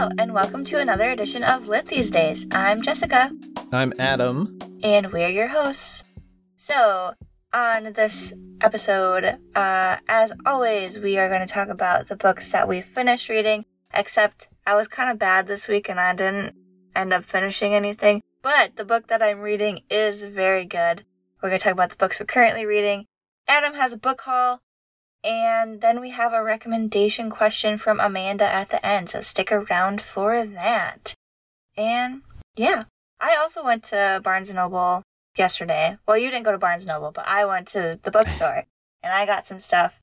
Hello, and welcome to another edition of Lit These Days. I'm Jessica, I'm Adam. and we're your hosts. So, on this episode, uh, as always, we are going to talk about the books that we finished reading, except I was kind of bad this week and I didn't end up finishing anything. But the book that I'm reading is very good. We're going to talk about the books we're currently reading. Adam has a book haul, and then we have a recommendation question from Amanda at the end, so stick around for that. And yeah, I also went to Barnes and Noble yesterday. Well, you didn't go to Barnes and Noble, but I went to the bookstore and I got some stuff.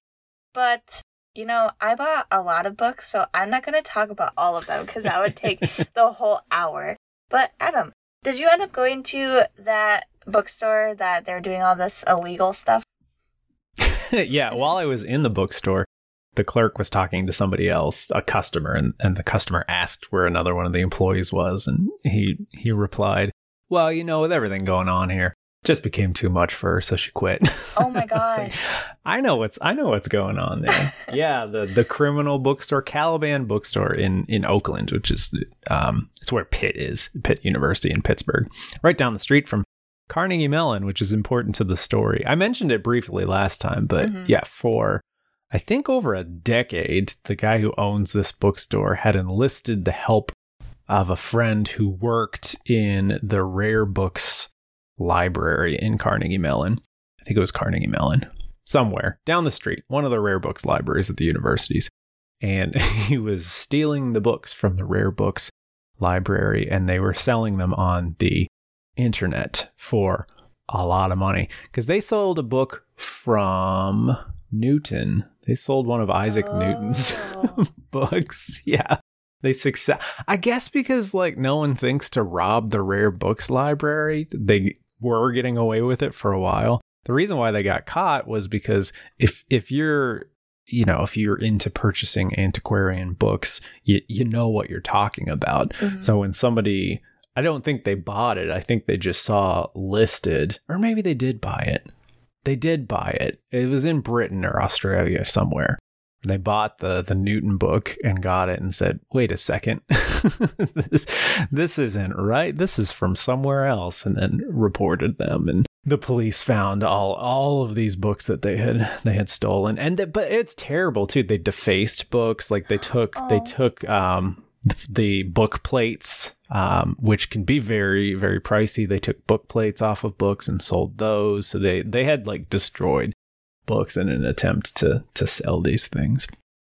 But you know, I bought a lot of books, so I'm not going to talk about all of them because that would take the whole hour. But Adam, did you end up going to that bookstore that they're doing all this illegal stuff? yeah, while I was in the bookstore, the clerk was talking to somebody else, a customer, and, and the customer asked where another one of the employees was, and he he replied, "Well, you know, with everything going on here, just became too much for her, so she quit." Oh my gosh. I know what's I know what's going on there. yeah, the the criminal bookstore, Caliban bookstore in in Oakland, which is um it's where Pitt is, Pitt University in Pittsburgh, right down the street from Carnegie Mellon, which is important to the story. I mentioned it briefly last time, but Mhm. yeah, for I think over a decade, the guy who owns this bookstore had enlisted the help of a friend who worked in the rare books library in Carnegie Mellon. I think it was Carnegie Mellon, somewhere down the street, one of the rare books libraries at the universities. And he was stealing the books from the rare books library and they were selling them on the internet for a lot of money because they sold a book from Newton. They sold one of Isaac Newton's Oh. books. Yeah. They success. I guess because like no one thinks to rob the rare books library, they were getting away with it for a while. The reason why they got caught was because if if you're you know if you're into purchasing antiquarian books, you you know what you're talking about. Mhm. So when somebody I don't think they bought it. I think they just saw listed or maybe they did buy it. They did buy it. It was in Britain or Australia somewhere. They bought the the Newton book and got it and said, "Wait a second, this this isn't right. This is from somewhere else." And then reported them, and the police found all all of these books that they had they had stolen. And but it's terrible too. They defaced books, like they took they Oh. took um the book plates, um, which can be very very pricey. They took book plates off of books and sold those. So they they had like destroyed books in an attempt to to sell these things.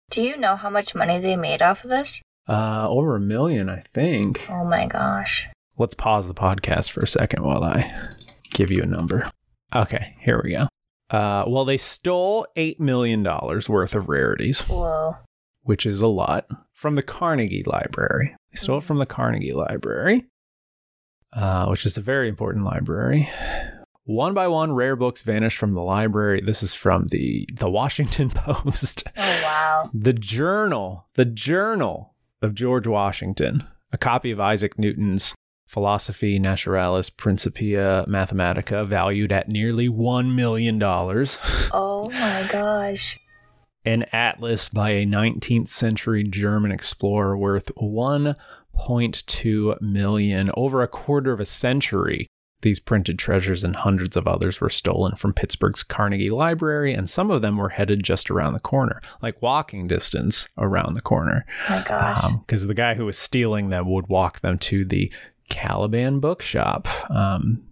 Do you know how much money they made off of this? Uh, over a million, I think. Oh my gosh. Let's pause the podcast for a second while I give you a number. Okay, here we go. Uh, well, they stole eight million dollars worth of rarities, Whoa. which is a lot, from the Carnegie Library. They stole it from the Carnegie Library, uh, which is a very important library. One by one, rare books vanished from the library. This is from the the Washington Post. Oh wow. The Journal, the Journal of George Washington, a copy of Isaac Newton's Philosophiae Naturalis Principia Mathematica, valued at nearly $1 million. Oh my gosh. An atlas by a 19th century German explorer worth 1.2 million. Over a quarter of a century, these printed treasures and hundreds of others were stolen from Pittsburgh's Carnegie Library, and some of them were headed just around the corner, like walking distance around the corner. Oh my gosh. Because the guy who was stealing them would walk them to the Caliban bookshop. Um,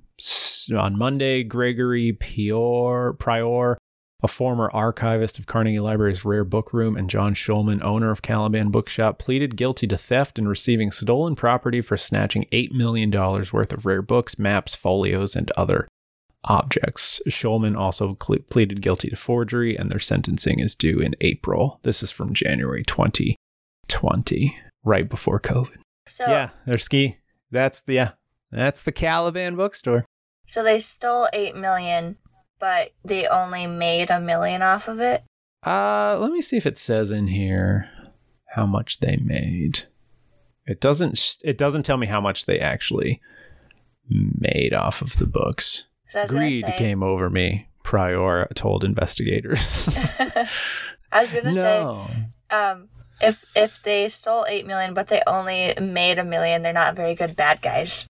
on Monday, Gregory Prior, Prior, a former archivist of Carnegie Library's rare book room, and John Schulman, owner of Caliban Bookshop, pleaded guilty to theft and receiving stolen property for snatching $8 million worth of rare books, maps, folios, and other objects. Schulman also cle pleaded guilty to forgery, and their sentencing is due in April. This is from January 2020, right before COVID. so yeah, their ski. That's the yeah, that's the Caliban bookstore. so they stole eight million, but they only made a million off of it. Uh, let me see if it says in here how much they made. It doesn't. It doesn't tell me how much they actually made off of the books. Greed came over me. Prior told investigators. I was gonna no. say, um, if if they stole eight million but they only made a million, they're not very good bad guys.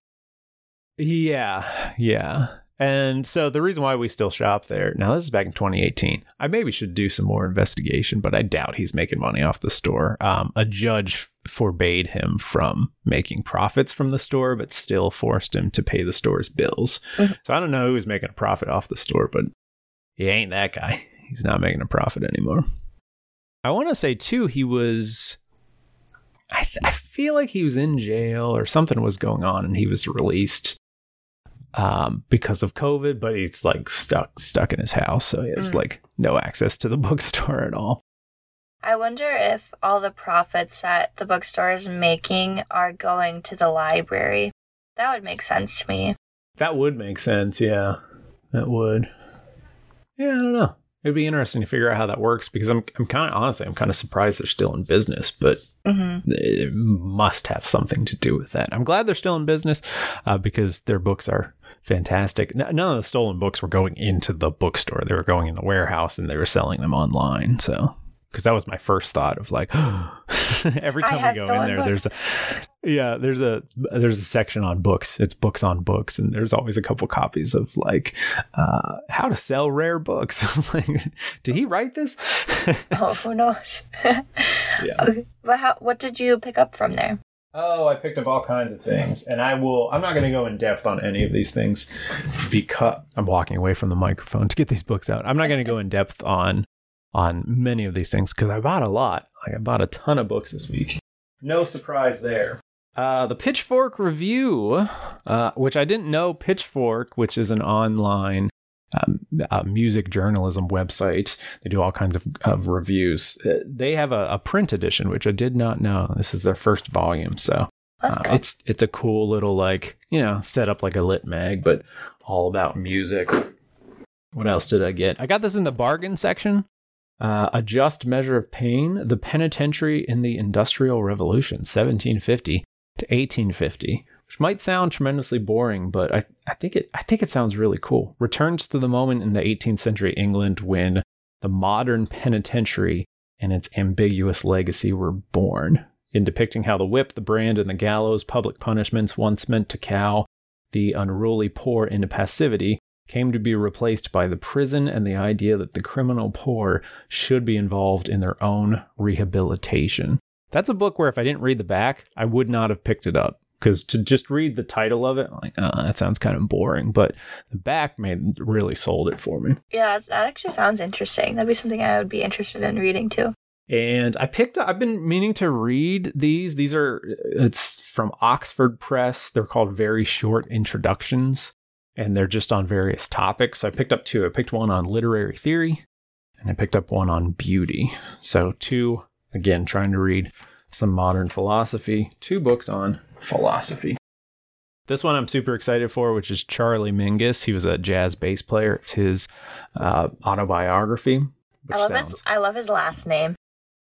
Yeah, yeah. And so the reason why we still shop there now, this is back in 2018. I maybe should do some more investigation, but I doubt he's making money off the store. Um, a judge forbade him from making profits from the store, but still forced him to pay the store's bills. Mhm. So I don't know who's making a profit off the store, but he ain't that guy. He's not making a profit anymore. I want to say too, he was. I, th- I feel like he was in jail or something was going on, and he was released um, because of COVID. But he's like stuck stuck in his house, so he has Mm. like no access to the bookstore at all. I wonder if all the profits that the bookstore is making are going to the library. That would make sense to me. That would make sense. Yeah, that would. Yeah, I don't know. It'd be interesting to figure out how that works because I'm I'm kind of honestly I'm kind of surprised they're still in business, but hmm it must have something to do with that. I'm glad they're still in business uh, because their books are fantastic. None of the stolen books were going into the bookstore; they were going in the warehouse and they were selling them online. So, because that was my first thought of like, every time we go in there, books. there's a yeah, there's a there's a section on books. It's books on books, and there's always a couple copies of like uh, how to sell rare books. Like, did he write this? Oh, who knows? yeah. okay. But how? What did you pick up from there? Oh, I picked up all kinds of things, and I will. I'm not going to go in depth on any of these things because I'm walking away from the microphone to get these books out. I'm not going to go in depth on on many of these things because I bought a lot. Like I bought a ton of books this week. No surprise there. Uh, the Pitchfork review, uh, which I didn't know, Pitchfork, which is an online um, uh, music journalism website. They do all kinds of, of reviews. Uh, they have a, a print edition, which I did not know. This is their first volume, so uh, cool. it's it's a cool little like you know set up like a lit mag, but all about music. What else did I get? I got this in the bargain section. Uh, a just measure of pain: the penitentiary in the Industrial Revolution, 1750 to 1850, which might sound tremendously boring, but I, I think it I think it sounds really cool. Returns to the moment in the 18th century England when the modern penitentiary and its ambiguous legacy were born. In depicting how the whip, the brand, and the gallows, public punishments once meant to cow the unruly poor into passivity, came to be replaced by the prison and the idea that the criminal poor should be involved in their own rehabilitation. That's a book where if I didn't read the back, I would not have picked it up. Because to just read the title of it, like, uh, that sounds kind of boring. But the back made really sold it for me. yeah, that actually sounds interesting. That'd be something I would be interested in reading too. And I picked up, I've been meaning to read these. These are, it's from Oxford Press. They're called Very Short Introductions, and they're just on various topics. So I picked up two. I picked one on literary theory, and I picked up one on beauty. So, two, again, trying to read some modern philosophy, two books on philosophy. This one I'm super excited for, which is Charlie Mingus. He was a jazz bass player. It's his uh, autobiography. I love sounds his. I love his last name,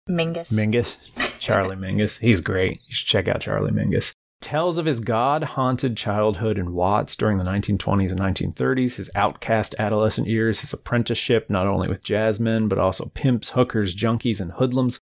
Mingus. Mingus. Charlie Mingus. He's great. You should check out Charlie Mingus. Tells of his God haunted childhood in Watts during the 1920s and 1930s, his outcast adolescent years, his apprenticeship not only with jazzmen, but also pimps, hookers, junkies, and hoodlums,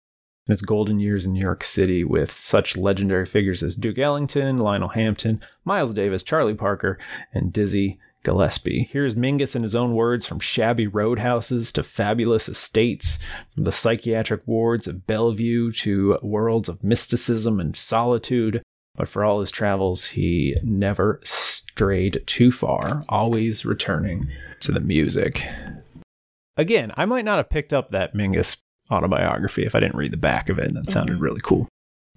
and his golden years in New York City with such legendary figures as Duke Ellington, Lionel Hampton, Miles Davis, Charlie Parker, and Dizzy Gillespie. Here's Mingus in his own words from shabby roadhouses to fabulous estates, from the psychiatric wards of Bellevue to worlds of mysticism and solitude. But for all his travels, he never strayed too far, always returning to the music. Again, I might not have picked up that Mingus autobiography if I didn't read the back of it. That sounded Mhm. really cool.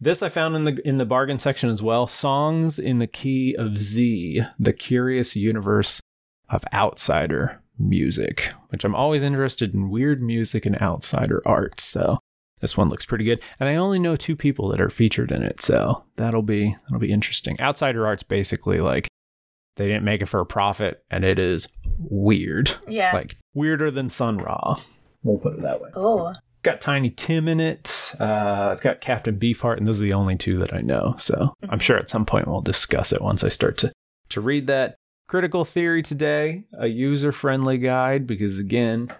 This I found in the in the bargain section as well. Songs in the key of Z, the curious universe of outsider music, which I'm always interested in weird music and outsider art. So this one looks pretty good. And I only know two people that are featured in it, so that'll be that'll be interesting. Outsider art's basically like they didn't make it for a profit and it is weird. Yeah. Like weirder than Sun Ra. We'll put it that way oh, got Tiny Tim in it. Uh, it's got Captain Beefheart, and those are the only two that I know. So I'm sure at some point we'll discuss it once I start to to read that. Critical Theory today, a user friendly guide, because again,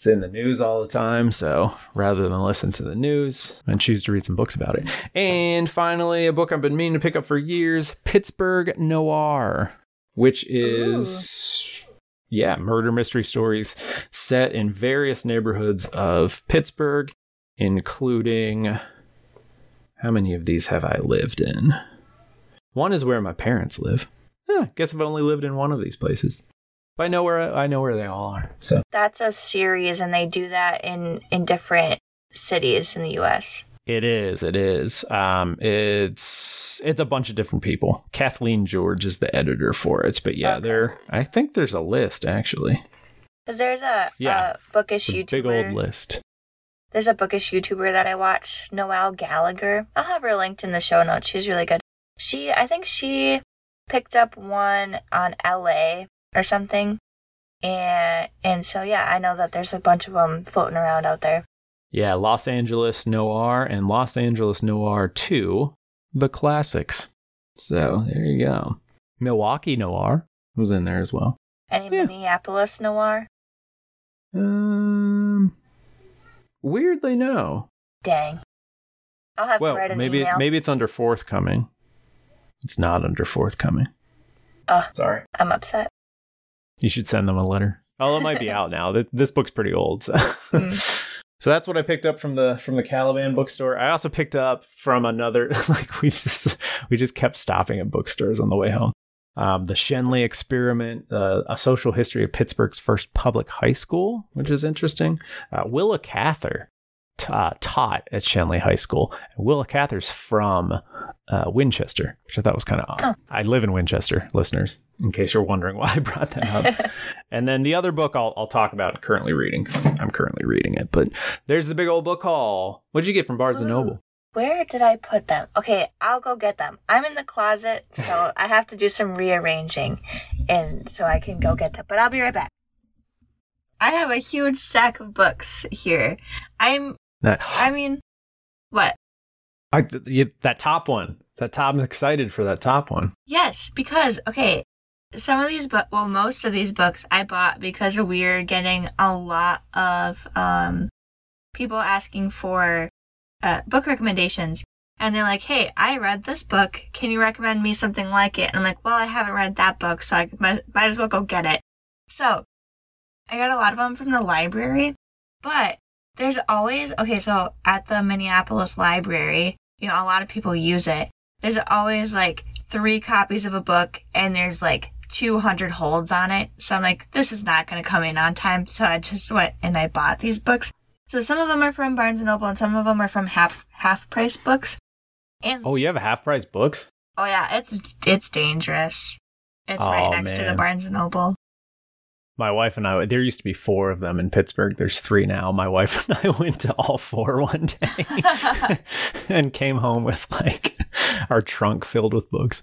It's in the news all the time, so rather than listen to the news, I choose to read some books about it. And finally, a book I've been meaning to pick up for years Pittsburgh Noir, which is, yeah, murder mystery stories set in various neighborhoods of Pittsburgh, including. How many of these have I lived in? One is where my parents live. Yeah, guess I've only lived in one of these places. But I know where I know where they all are. So That's a series, and they do that in in different cities in the U.S. it is. It is. Um, it's it's a bunch of different people. Kathleen George is the editor for it. But yeah, Okay. there. I think there's a list actually. Because there's a, Yeah. a bookish a YouTuber. big old list. There's a bookish YouTuber that I watch, Noelle Gallagher. I'll have her linked in the show notes. She's really good. She, I think she picked up one on LA or something, and and so yeah, I know that there's a bunch of them floating around out there. Yeah, Los Angeles Noir and Los Angeles Noir 2, the classics. So there you go. Milwaukee Noir was in there as well. Any Yeah. Minneapolis noir? Um, weirdly, no. Dang. I'll have to write an maybe email. maybe it's under forthcoming. It's not under forthcoming. Ugh. Sorry. I'm upset. You should send them a letter. Oh, it might be out now. This book's pretty old. So. Mm. so that's what I picked up from the from the Caliban bookstore. I also picked up from another like we just we just kept stopping at bookstores on the way home. Um, the Schenley Experiment, uh, a social history of Pittsburgh's first public high school, which is interesting. Uh, Willa Cather uh, taught at Schenley High School. Willa Cather's from uh, Winchester, which I thought was kind of odd. Oh. I live in Winchester, listeners, in case you're wondering why I brought that up. and then the other book I'll, I'll talk about currently reading. I'm currently reading it, but there's the big old book haul. What'd you get from Barnes and Noble? Where did I put them? Okay, I'll go get them. I'm in the closet, so I have to do some rearranging, and so I can go get them. But I'll be right back. I have a huge stack of books here. I'm. That, I mean, what? I, you- that top one. That top. I'm excited for that top one. Yes, because okay, some of these book, well, most of these books I bought because we're getting a lot of um people asking for uh, book recommendations, and they're like, "Hey, I read this book. Can you recommend me something like it?" And I'm like, "Well, I haven't read that book, so I might, might as well go get it." So I got a lot of them from the library, but there's always okay. So at the Minneapolis library, you know, a lot of people use it there's always like three copies of a book and there's like 200 holds on it. So I'm like, this is not going to come in on time. So I just went and I bought these books. So some of them are from Barnes and Noble and some of them are from half half price books. And oh, you have half price books? Oh yeah, it's it's dangerous. It's right Oh, next to the. Barnes and Noble. My wife and I, there used to be four of them in Pittsburgh. There's three now. My wife and I went to all four one day and came home with like our trunk filled with books.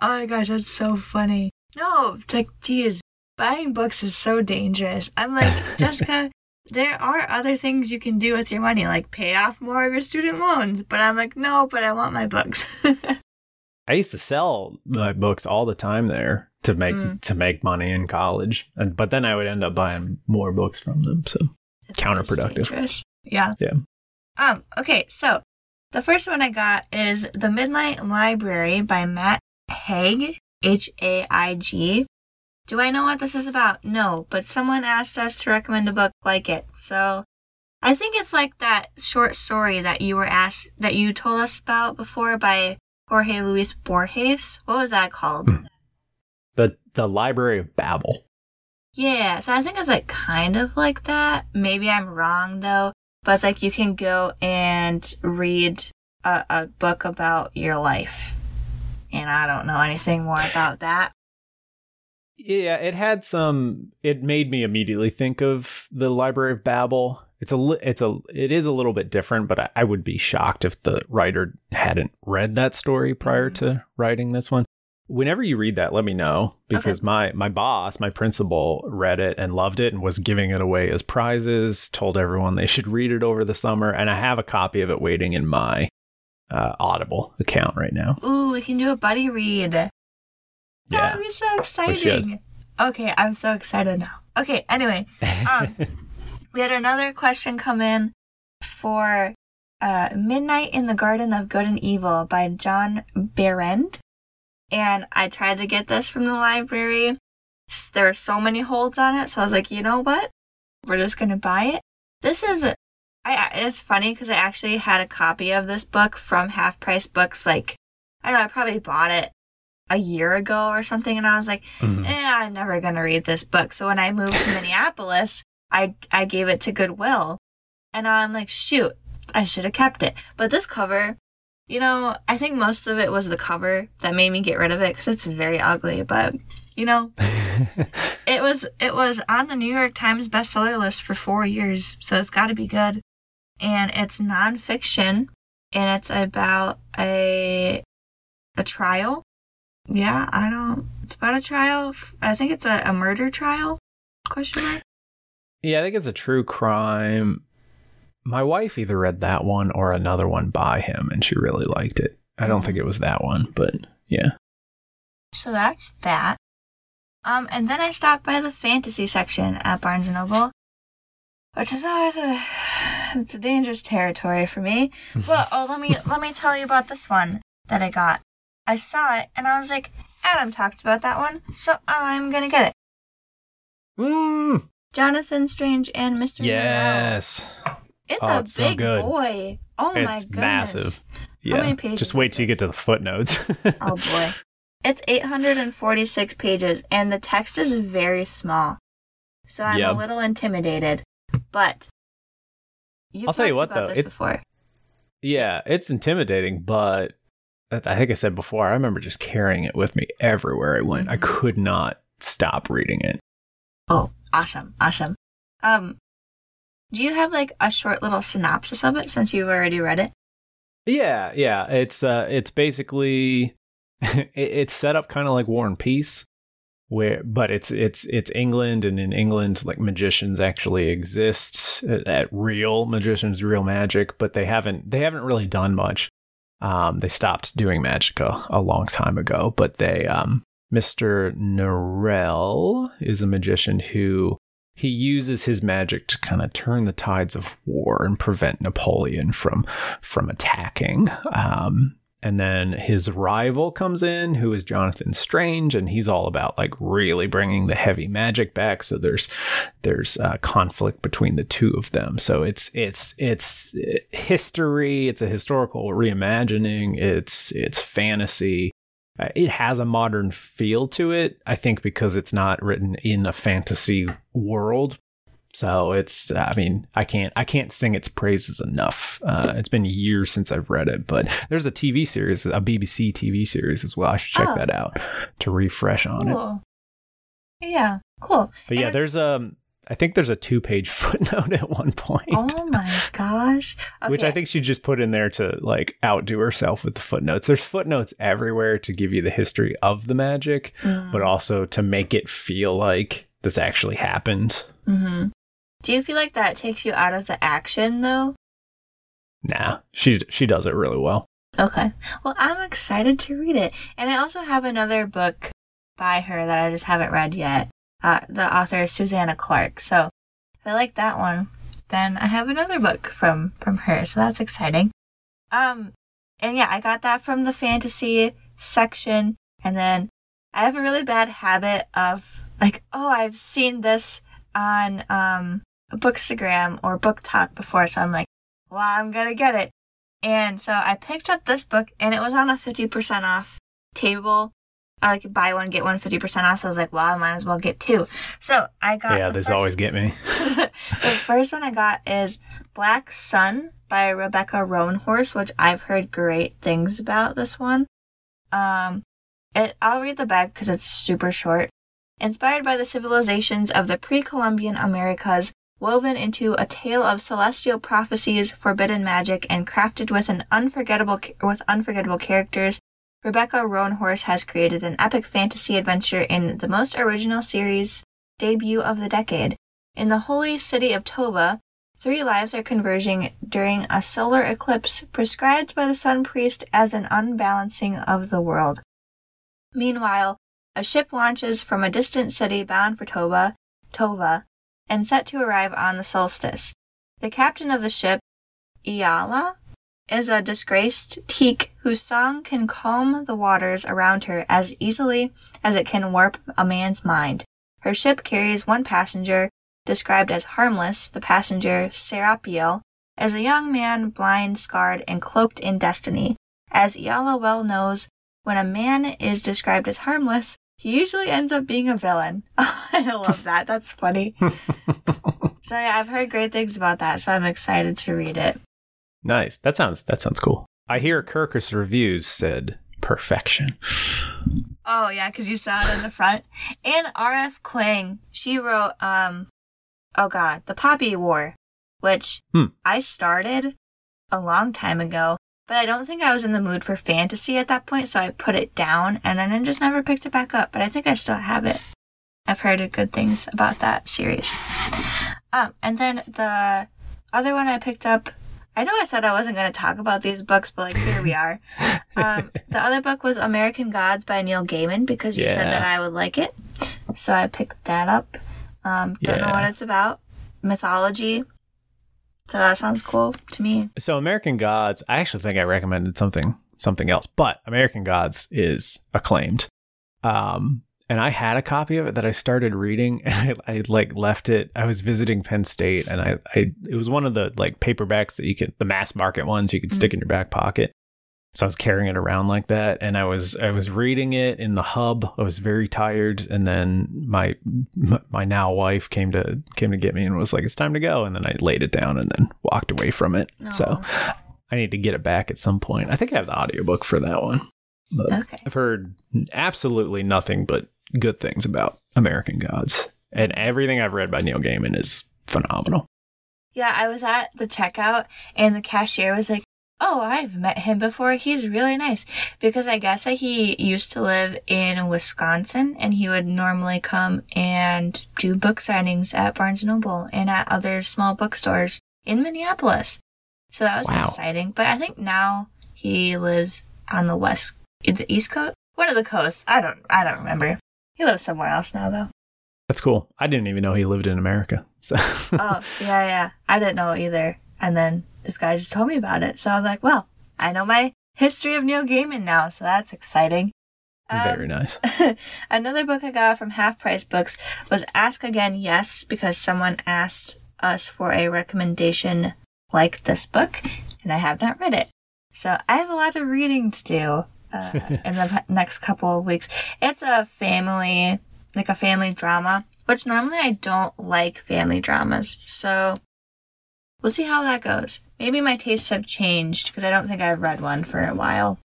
Oh my gosh, that's so funny. No, like, geez, buying books is so dangerous. I'm like, Jessica, there are other things you can do with your money, like pay off more of your student loans. But I'm like, no, but I want my books. I used to sell my books all the time there to make Mm. to make money in college, and but then I would end up buying more books from them. So It's Counterproductive. Yeah. Yeah. Um, okay, so the first one I got is The Midnight Library by Matt Haig, H A I G. Do I know what this is about? No, but someone asked us to recommend a book like it. So I think it's like that short story that you were asked that you told us about before by Jorge Luis Borges. What was that called? Hmm. the the Library of Babel. Yeah, so I think it's like kind of like that. Maybe I'm wrong though, but it's like you can go and read a, a book about your life. And I don't know anything more about that. Yeah, it had some. It made me immediately think of the Library of Babel. It's a, it's a, it is a little bit different, but I, I would be shocked if the writer hadn't read that story prior Mhm. to writing this one. Whenever you read that, let me know because my my boss, my principal, read it and loved it and was giving it away as prizes. Told everyone they should read it over the summer, and I have a copy of it waiting in my uh, Audible account right now. Ooh, we can do a buddy read. That Yeah, would be so exciting. Okay, I'm so excited now. Okay, anyway, um, We had another question come in for uh, Midnight in the Garden of Good and Evil by John Berendt. And I tried to get this from the library. There are so many holds on it, so I was like, you know what? We're just gonna buy it. This is, I, it's funny because I actually had a copy of this book from Half Price Books. Like, I know I probably bought it a year ago or something, and I was like, mm. eh, I'm never gonna read this book. So when I moved to Minneapolis, I I gave it to Goodwill, and I'm like, shoot, I should have kept it. But this cover, you know, I think most of it was the cover that made me get rid of it because it's very ugly. But you know, it was it was on the New York Times bestseller list for four years, so it's got to be good. And it's nonfiction, and it's about a a trial. Yeah, I don't. It's about a trial. I think it's a, a murder trial. Question mark. Yeah, I think it's a true crime my wife either read that one or another one by him and she really liked it. I don't think it was that one, but yeah. So that's that. Um, and then I stopped by the fantasy section at Barnes and Noble, which is always a it's a dangerous territory for me. But oh, let me let me tell you about this one that I got. I saw it and I was like, Adam talked about that one, so I'm gonna get it. Mm. Jonathan Strange and Mr. Yes. It's oh, a it's big so boy. Oh it's my goodness. It's massive. Yeah. Just wait till you get to the footnotes. oh boy. It's 846 pages and the text is very small. So I'm yep. a little intimidated. But I'll tell you what though. It, before. Yeah, it's intimidating, but I think I said before, I remember just carrying it with me everywhere I went. I mm-hmm. could not stop reading it. Oh, awesome. Awesome. Um do you have like a short little synopsis of it since you've already read it? Yeah, yeah. It's uh it's basically it's set up kind of like War and Peace where but it's it's it's England and in England like magicians actually exist at, at real magicians real magic but they haven't they haven't really done much um they stopped doing magic a, a long time ago but they um Mr. Norrell is a magician who he uses his magic to kind of turn the tides of war and prevent Napoleon from from attacking. Um, and then his rival comes in, who is Jonathan Strange, and he's all about like really bringing the heavy magic back. So there's there's uh, conflict between the two of them. So it's it's it's history. It's a historical reimagining. It's it's fantasy. Uh, it has a modern feel to it, I think, because it's not written in a fantasy world. So it's, I mean, I can't, I can't sing its praises enough. Uh, it's been years since I've read it, but there's a TV series, a BBC TV series as well. I should check oh. that out to refresh on cool. it. Yeah, cool. But and yeah, there's um, I think there's a two page footnote at one point. Oh my gosh. Okay. Which I think she just put in there to like outdo herself with the footnotes. There's footnotes everywhere to give you the history of the magic, mm. but also to make it feel like this actually happened. Mm-hmm. Do you feel like that takes you out of the action though? Nah, she she does it really well. Okay. Well, I'm excited to read it. And I also have another book by her that I just haven't read yet uh, the author is Susanna Clarke. So if I like that one, then I have another book from from her. So that's exciting. Um, and yeah, I got that from the fantasy section, and then I have a really bad habit of like, oh, I've seen this on um a Bookstagram or BookTok before, so I'm like, well, I'm gonna get it. And so I picked up this book, and it was on a 50% off table I like buy one get one 50% off. So I was like, well, I might as well get two. So I got Yeah, these always get me. the first one I got is Black Sun by Rebecca Roanhorse, which I've heard great things about this one. Um it I'll read the back because it's super short. Inspired by the civilizations of the pre-Columbian Americas, woven into a tale of celestial prophecies, forbidden magic, and crafted with an unforgettable with unforgettable characters, Rebecca Roanhorse has created an epic fantasy adventure in the most original series debut of the decade. In the holy city of Tova, three lives are converging during a solar eclipse prescribed by the sun priest as an unbalancing of the world. Meanwhile, a ship launches from a distant city bound for Tova, Tova, and set to arrive on the solstice. The captain of the ship, Xiala, is a disgraced Teek whose song can calm the waters around her as easily as it can warp a man's mind. Her ship carries one passenger, described as harmless, the passenger Serapio, as a young man blind, scarred, and cloaked in destiny. As Xiala well knows, when a man is described as harmless, he usually ends up being a villain. I love that. That's funny. so yeah, I've heard great things about that, so I'm excited to read it. Nice. That sounds that sounds cool. I hear Kirkus reviews said perfection. Oh yeah, because you saw it in the front. And R.F. Kuang, she wrote um oh god, The Poppy War, which Hmm. I started a long time ago, but I don't think I was in the mood for fantasy at that point, so I put it down and then I just never picked it back up. But I think I still have it. I've heard good things about that series. Um, and then the other one I picked up, I know I said I wasn't going to talk about these books, but like here we are. Um, the other book was American Gods by Neil Gaiman because you said that I would like it. So I picked that up. Um, don't know what it's about. Mythology. So that sounds cool to me. So American Gods, I actually think I recommended something something else, but American Gods is acclaimed. Um and I had a copy of it that I started reading and I, I like left it. I was visiting Penn State and I, I it was one of the like paperbacks that you could the mass market ones you could stick mm-hmm. in your back pocket. So I was carrying it around like that and I was I was reading it in the hub. I was very tired and then my my now wife came to came to get me and was like it's time to go and then I laid it down and then walked away from it. So I need to get it back at some point. I think I have the audiobook for that one. But Okay. I've heard absolutely nothing but good things about American Gods. And everything I've read by Neil Gaiman is phenomenal. Yeah, I was at the checkout and the cashier was like, Oh, I've met him before. He's really nice. Because I guess that he used to live in Wisconsin and he would normally come and do book signings at Barnes and Noble and at other small bookstores in Minneapolis. So that was Wow. exciting. But I think now he lives on the west, the east coast, one of the coasts. I don't, I don't remember. He lives somewhere else now though. That's cool. I didn't even know he lived in America. So oh, yeah, yeah. I didn't know either. And then this guy just told me about it. So I was like, well, I know my history of Neil Gaiman now, so that's exciting. Um, very nice. Another book I got from Half Price Books was Ask Again Yes, because someone asked us for a recommendation like this book, and I have not read it. So I have a lot of reading to do uh, in the next couple of weeks. It's a family, like a family drama, which normally I don't like family dramas. So we'll see how that goes. Maybe my tastes have changed because I don't think I've read one for a while.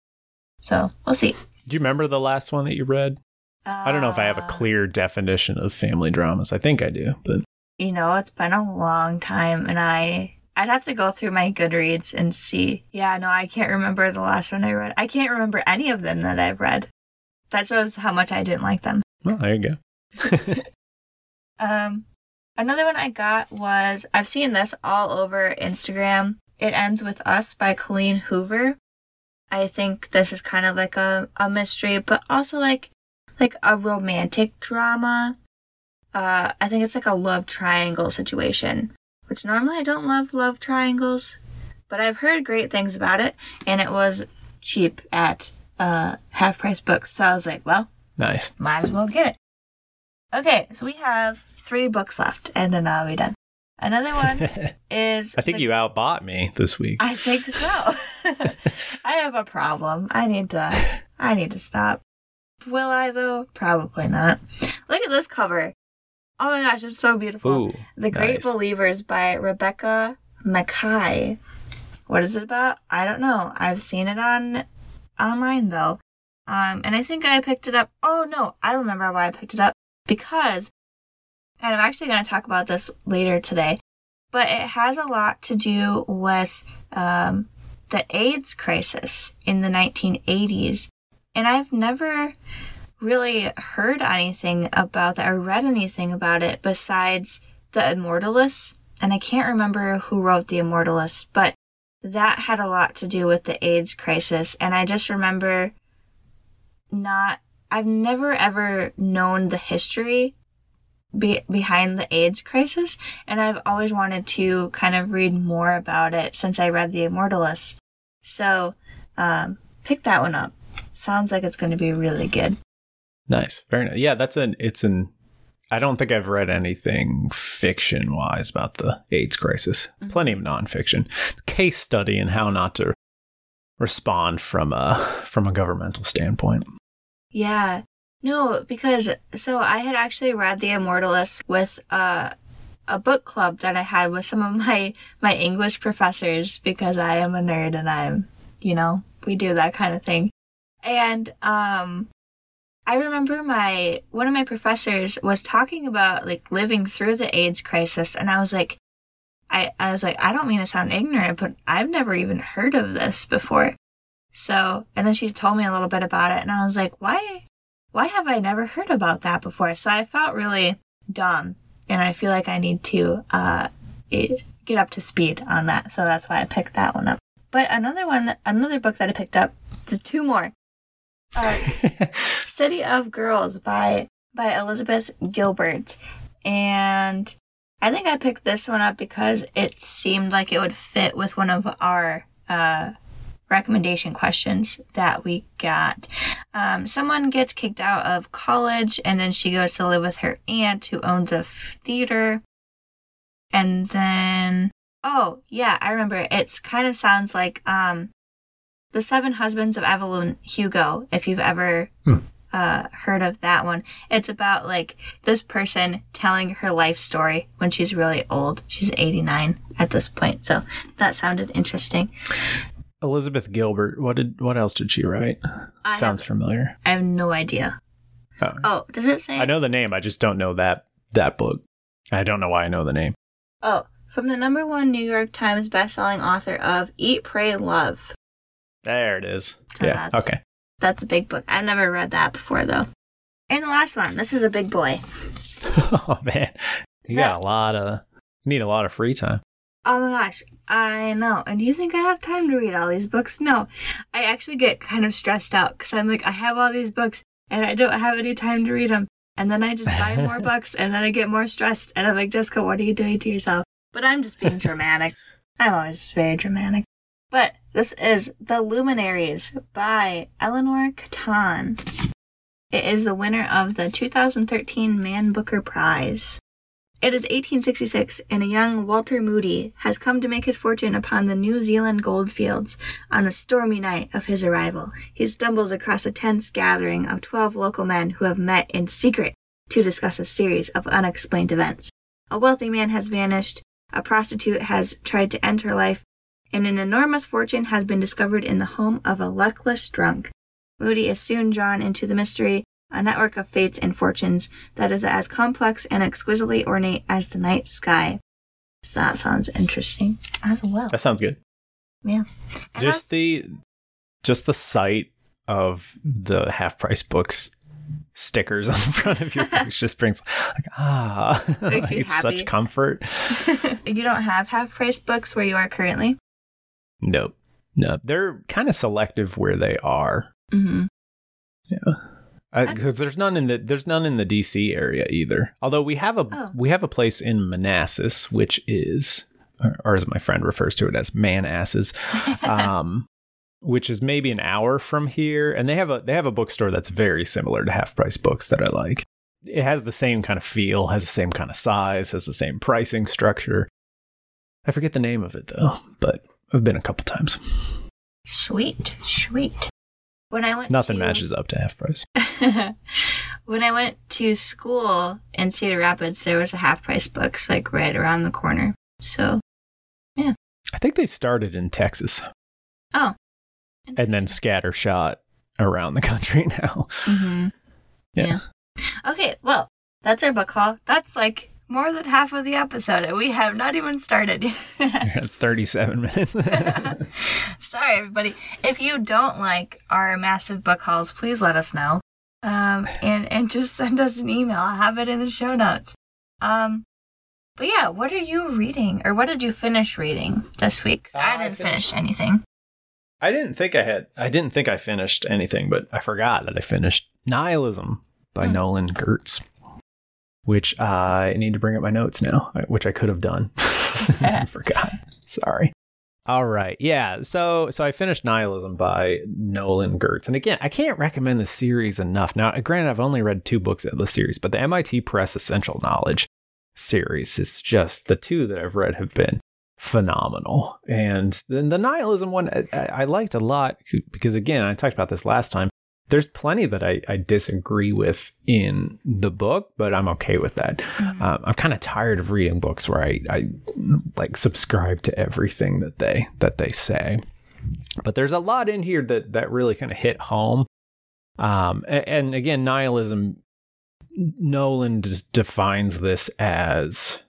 So we'll see. Do you remember the last one that you read? I don't know if I have a Uh, clear definition of family dramas. I think I do, but you know, it's been a long time and I I'd have to go through my Goodreads and see. Yeah, no, I can't remember the last one I read. I can't remember any of them that I've read. That shows how much I didn't like them. well, there you go. Um another one I got was I've seen this all over Instagram. It ends with us by Colleen Hoover. I think this is kind of like a, a mystery, but also like like a romantic drama. Uh, I think it's like a love triangle situation, which normally I don't love love triangles, but I've heard great things about it, and it was cheap at uh, half price books. So I was like, well, Nice. might as well get it. Okay, so we have three books left, and then I'll be done. Another one is. I think the- you outbought me this week. I think so. I have a problem. I need to. I need to stop. Will I though? Probably not. Look at this cover. Oh my gosh, it's so beautiful. Ooh, the Great nice. Believers by Rebecca Makkai. What is it about? I don't know. I've seen it on online though. Um, and I think I picked it up. Oh no, I remember why I picked it up because, and I'm actually going to talk about this later today, but it has a lot to do with um, the AIDS crisis in the 1980s. And I've never really heard anything about that or read anything about it besides The Immortalists. And I can't remember who wrote The Immortalists, but that had a lot to do with the AIDS crisis. And I just remember not, I've never ever known the history be- behind the AIDS crisis, and I've always wanted to kind of read more about it since I read The Immortalists. So, um, pick that one up. Sounds like it's going to be really good. Nice. Very nice. Yeah, that's an it's an I don't think I've read anything fiction wise about the AIDS crisis. Mm-hmm. Plenty of nonfiction. Case study in how not to respond from a from a governmental standpoint. Yeah. No, because so I had actually read The Immortalist with a a book club that I had with some of my my English professors because I am a nerd and I'm, you know, we do that kind of thing. And um I remember my one of my professors was talking about like living through the AIDS crisis and I was like I, I was like, I don't mean to sound ignorant, but I've never even heard of this before. So, and then she told me a little bit about it, and I was like, why, why have I never heard about that before? So I felt really dumb, and I feel like I need to uh, get up to speed on that. So that's why I picked that one up. But another one, another book that I picked up, two more, uh, City of Girls by by Elizabeth Gilbert, and I think I picked this one up because it seemed like it would fit with one of our uh, recommendation questions that we got. Um, someone gets kicked out of college and then she goes to live with her aunt who owns a theater. And then, oh, yeah, I remember. It's kind of sounds like um, The Seven Husbands of Evelyn Hugo, if you've ever Hmm. uh, heard of that one. It's about like this person telling her life story when she's really old. She's 89 at this point. So that sounded interesting. Elizabeth Gilbert, what did what else did she write? I Sounds have- familiar. I have no idea. Oh. Oh, does it say? I know the name, I just don't know that that book. I don't know why I know the name. Oh, from the number one New York Times bestselling author of Eat, Pray, Love. There it is. So yeah. that's- Okay. That's a big book. I've never read that before though. And the last one. This is a big boy. oh man. You got a lot of you need a lot of free time. Oh my gosh, I know. And do you think I have time to read all these books? No. I actually get kind of stressed out because I'm like, I have all these books and I don't have any time to read them. And then I just buy more books and then I get more stressed. And I'm like, Jessica, what are you doing to yourself? But I'm just being dramatic. I'm always very dramatic. But this is The Luminaries by Eleanor Catton. It is the winner of the 2013 Man Booker Prize. It is 1866, and a young Walter Moody has come to make his fortune upon the New Zealand goldfields. On the stormy night of his arrival, he stumbles across a tense gathering of 12 local men who have met in secret to discuss a series of unexplained events. A wealthy man has vanished, a prostitute has tried to end her life, and an enormous fortune has been discovered in the home of a luckless drunk. Moody is soon drawn into the mystery, a network of fates and fortunes that is as complex and exquisitely ornate as the night sky. So that sounds interesting as well. That sounds good. Yeah. And Just the just the sight of the half price books stickers on the front of your books just brings like ah Makes you it's happy. such comfort. you don't have half price books where you are currently? Nope. No, they're kind of selective where they are. Mm-hmm. because there's none in the there's none in the DC area either. Although we have a Oh. we have a place in Manassas, which is, or, or as my friend refers to it as Manasses, um, which is maybe an hour from here, and they have a they have a bookstore that's very similar to Half Price Books that I like. It has the same kind of feel, has the same kind of size, has the same pricing structure. I forget the name of it though, but I've been a couple times. Sweet, sweet. When I went Nothing to- matches up to Half Price. when I went to school in Cedar Rapids, there was a half price books like right around the corner. So, yeah. I think they started in Texas. oh. and then scattershot around the country now. hmm Yeah. Okay, well, that's our book haul. That's like more than half of the episode, and we have not even started. It's 37 minutes. Sorry, everybody. If you don't like our massive book hauls, please let us know. Um, and and just send us an email. I'll have it in the show notes. Um, but yeah, what are you reading, or what did you finish reading this week Uh, I I didn't finish anything. I didn't think I had. I didn't think I finished anything, but I forgot that I finished Nihilism by Hmm. Nolan Gertz. Which I need to bring up my notes now, which I could have done. I forgot. Sorry. All right. Yeah. So so I finished Nihilism by Nolan Gertz. And again, I can't recommend the series enough. Now, granted, I've only read two books of the series, but the MIT Press Essential Knowledge series is just the two that I've read have been phenomenal. And then the nihilism one I, I, liked a lot because again, I talked about this last time. There's plenty that I, I disagree with in the book, but I'm okay with that. Mm-hmm. Um, I'm kind of tired of reading books where I, I like subscribe to everything that they that they say. But there's a lot in here that that really kind of hit home. Um, and, and again, nihilism. Nolen defines this as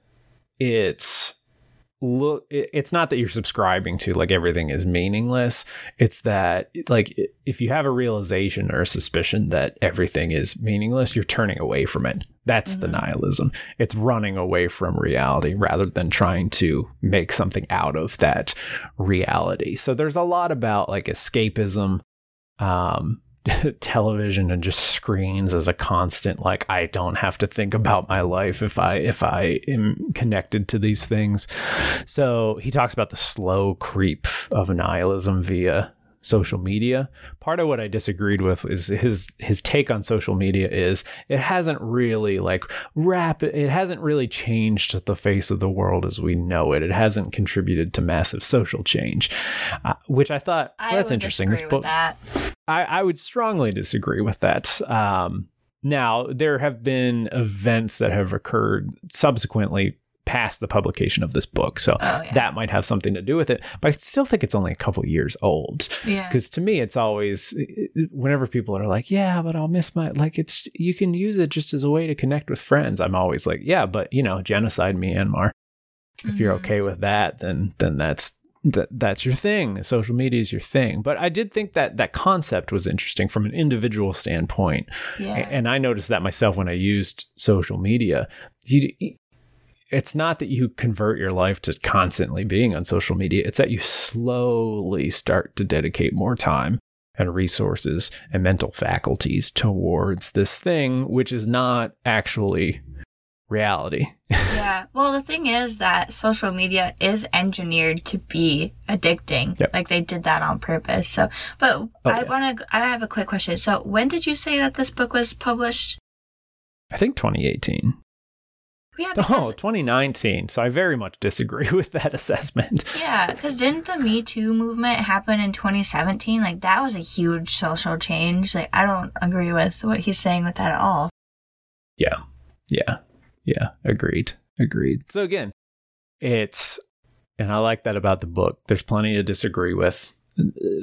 it's look it's not that you're subscribing to like everything is meaningless. It's that like if you have a realization or a suspicion that everything is meaningless you're turning away from it. That's mm-hmm. the nihilism. It's running away from reality rather than trying to make something out of that reality. So there's a lot about like escapism um television and just screens as a constant like I don't have to think about my life if I if I am connected to these things. So he talks about the slow creep of nihilism via social media. Part of what I disagreed with is his his take on social media is it hasn't really like rapid it hasn't really changed the face of the world as we know it. It hasn't contributed to massive social change, uh, which I thought I that's interesting. This book, I, I would strongly disagree with that. Um, now there have been events that have occurred subsequently past the publication of this book. So oh, yeah. that might have something to do with it. But I still think it's only a couple years old. Yeah. Because to me, it's always, whenever people are like, yeah, but I'll miss my, like, it's, you can use it just as a way to connect with friends. I'm always like, yeah, but, you know, genocide Myanmar. If mm-hmm. you're okay with that, then, then that's, that that's your thing. Social media is your thing. But I did think that that concept was interesting from an individual standpoint. Yeah. And I noticed that myself when I used social media. You, it's not that you convert your life to constantly being on social media, it's that you slowly start to dedicate more time and resources and mental faculties towards this thing, which is not actually reality. yeah. Well, the thing is that social media is engineered to be addicting. Yep. Like they did that on purpose. So, but oh, I yeah. want to, I have a quick question. So, when did you say that this book was published? I think 2018. Yeah, oh, 2019. So I very much disagree with that assessment. Yeah, because didn't the Me Too movement happen in 2017? Like, that was a huge social change. Like, I don't agree with what he's saying with that at all. Yeah. Yeah. Yeah. Agreed. Agreed. So again, it's, and I like that about the book. There's plenty to disagree with.